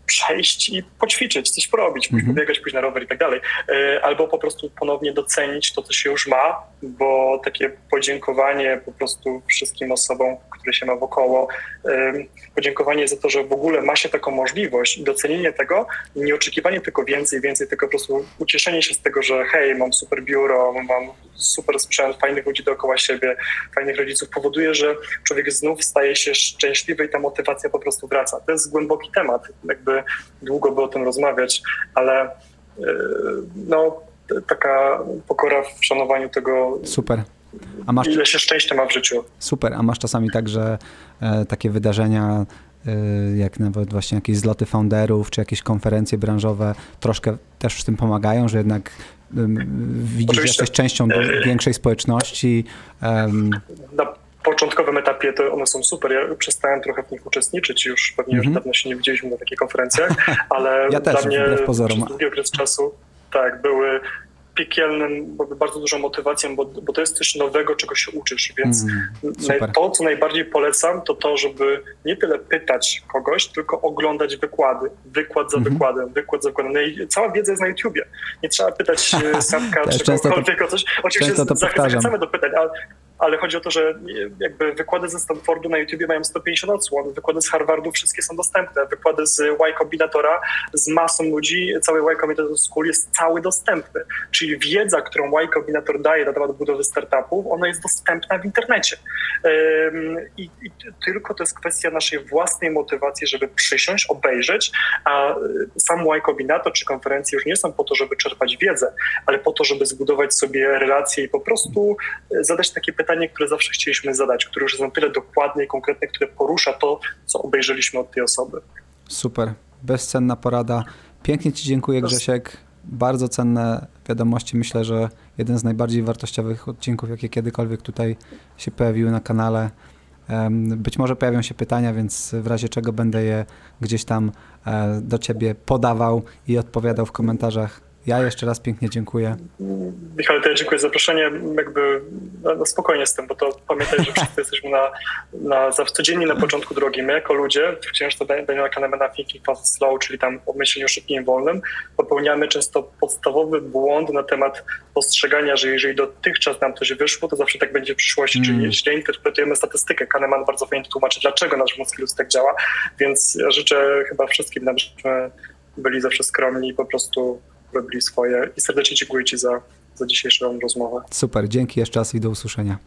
przejść i poćwiczyć, coś porobić, pójść Mhm. pobiegać, pójść na rower i tak dalej. E, Albo po prostu ponownie docenić to, co się już ma, bo takie podziękowanie po prostu wszystkim osobom, które się ma wokoło, podziękowanie za to, że w ogóle ma się taką możliwość docenienie tego, nie oczekiwanie tylko więcej, więcej, tylko po prostu ucieszenie się z tego, że hej, mam super biuro, mam super sprzęt, fajnych ludzi dookoła siebie, fajnych rodziców, powoduje, że człowiek znów staje się szczęśliwy i ta motywacja po prostu wraca. To jest głęboki temat, jakby długo by o tym rozmawiać, ale yy, no, taka pokora w szanowaniu tego, Super. A masz, ile się szczęścia ma w życiu. super, a masz czasami tak, że e, takie wydarzenia, e, jak nawet właśnie jakieś zloty founderów, czy jakieś konferencje branżowe troszkę też w tym pomagają, że jednak em, widzisz, że jesteś częścią do większej społeczności. Na początkowym etapie to one są super. Ja przestałem trochę w nich uczestniczyć już, pewnie już Mhm. dawno się nie widzieliśmy na takich konferencjach, ale Ja też, dla mnie pozorom. przez długi okres czasu tak, były piekielnym, bardzo dużą motywacją, bo, bo to jest coś nowego, czego się uczysz, więc mm, to, co najbardziej polecam, to to, żeby nie tyle pytać kogoś, tylko oglądać wykłady. Wykład za Mhm. wykładem, wykład za wykładem. No i cała wiedza jest na YouTubie. Nie trzeba pytać e, Sapka Też czy to- kogokolwiek o coś. Oczywiście to zachęcamy do pytań, ale, ale chodzi o to, że e, jakby wykłady ze Stanfordu na YouTubie mają 150 odsłon, wykłady z Harvardu wszystkie są dostępne, wykłady z Y Combinatora z masą ludzi, cały Y Combinator School jest cały dostępny. Czyli wiedza, którą Y Combinator daje na temat budowy startupów, ona jest dostępna w internecie. I, i tylko to jest kwestia naszej własnej motywacji, żeby przysiąść, obejrzeć, a y, sam Y Combinator czy konferencje już nie są po to, żeby czerpać wiedzę, ale po to, żeby zbudować sobie relacje i po prostu y, zadać takie pytanie, które zawsze chcieliśmy zadać, które już jest na tyle dokładne i konkretne, które porusza to, co obejrzeliśmy od tej osoby. Super, bezcenna porada. Pięknie Ci dziękuję, Grzesiek. Bardzo cenne wiadomości. Myślę, że jeden z najbardziej wartościowych odcinków, jakie kiedykolwiek tutaj się pojawiły na kanale. Być może pojawią się pytania, więc w razie czego będę je gdzieś tam e, do Ciebie podawał i odpowiadał w komentarzach. Ja jeszcze raz pięknie dziękuję. Michał, to ja dziękuję za zaproszenie. Jakby no, no spokojnie z tym, bo to pamiętaj, że wszyscy jesteśmy na, na, za codziennie na początku drogi. My jako ludzie, wciąż to Daniela Kahnemana Thinking Fast Slow, czyli tam o myśleniu szybkim i wolnym, popełniamy często podstawowy błąd na temat postrzegania, że jeżeli dotychczas nam coś wyszło, to zawsze tak będzie w przyszłości, Mm. czyli źle interpretujemy statystykę. Kahneman bardzo fajnie tłumaczy, dlaczego nasz mózg ludzki tak działa, więc ja życzę chyba wszystkim nam, żebyśmy byli zawsze skromni i po prostu robili swoje. I serdecznie dziękuję Ci za, za dzisiejszą rozmowę. Super, dzięki jeszcze raz i do usłyszenia.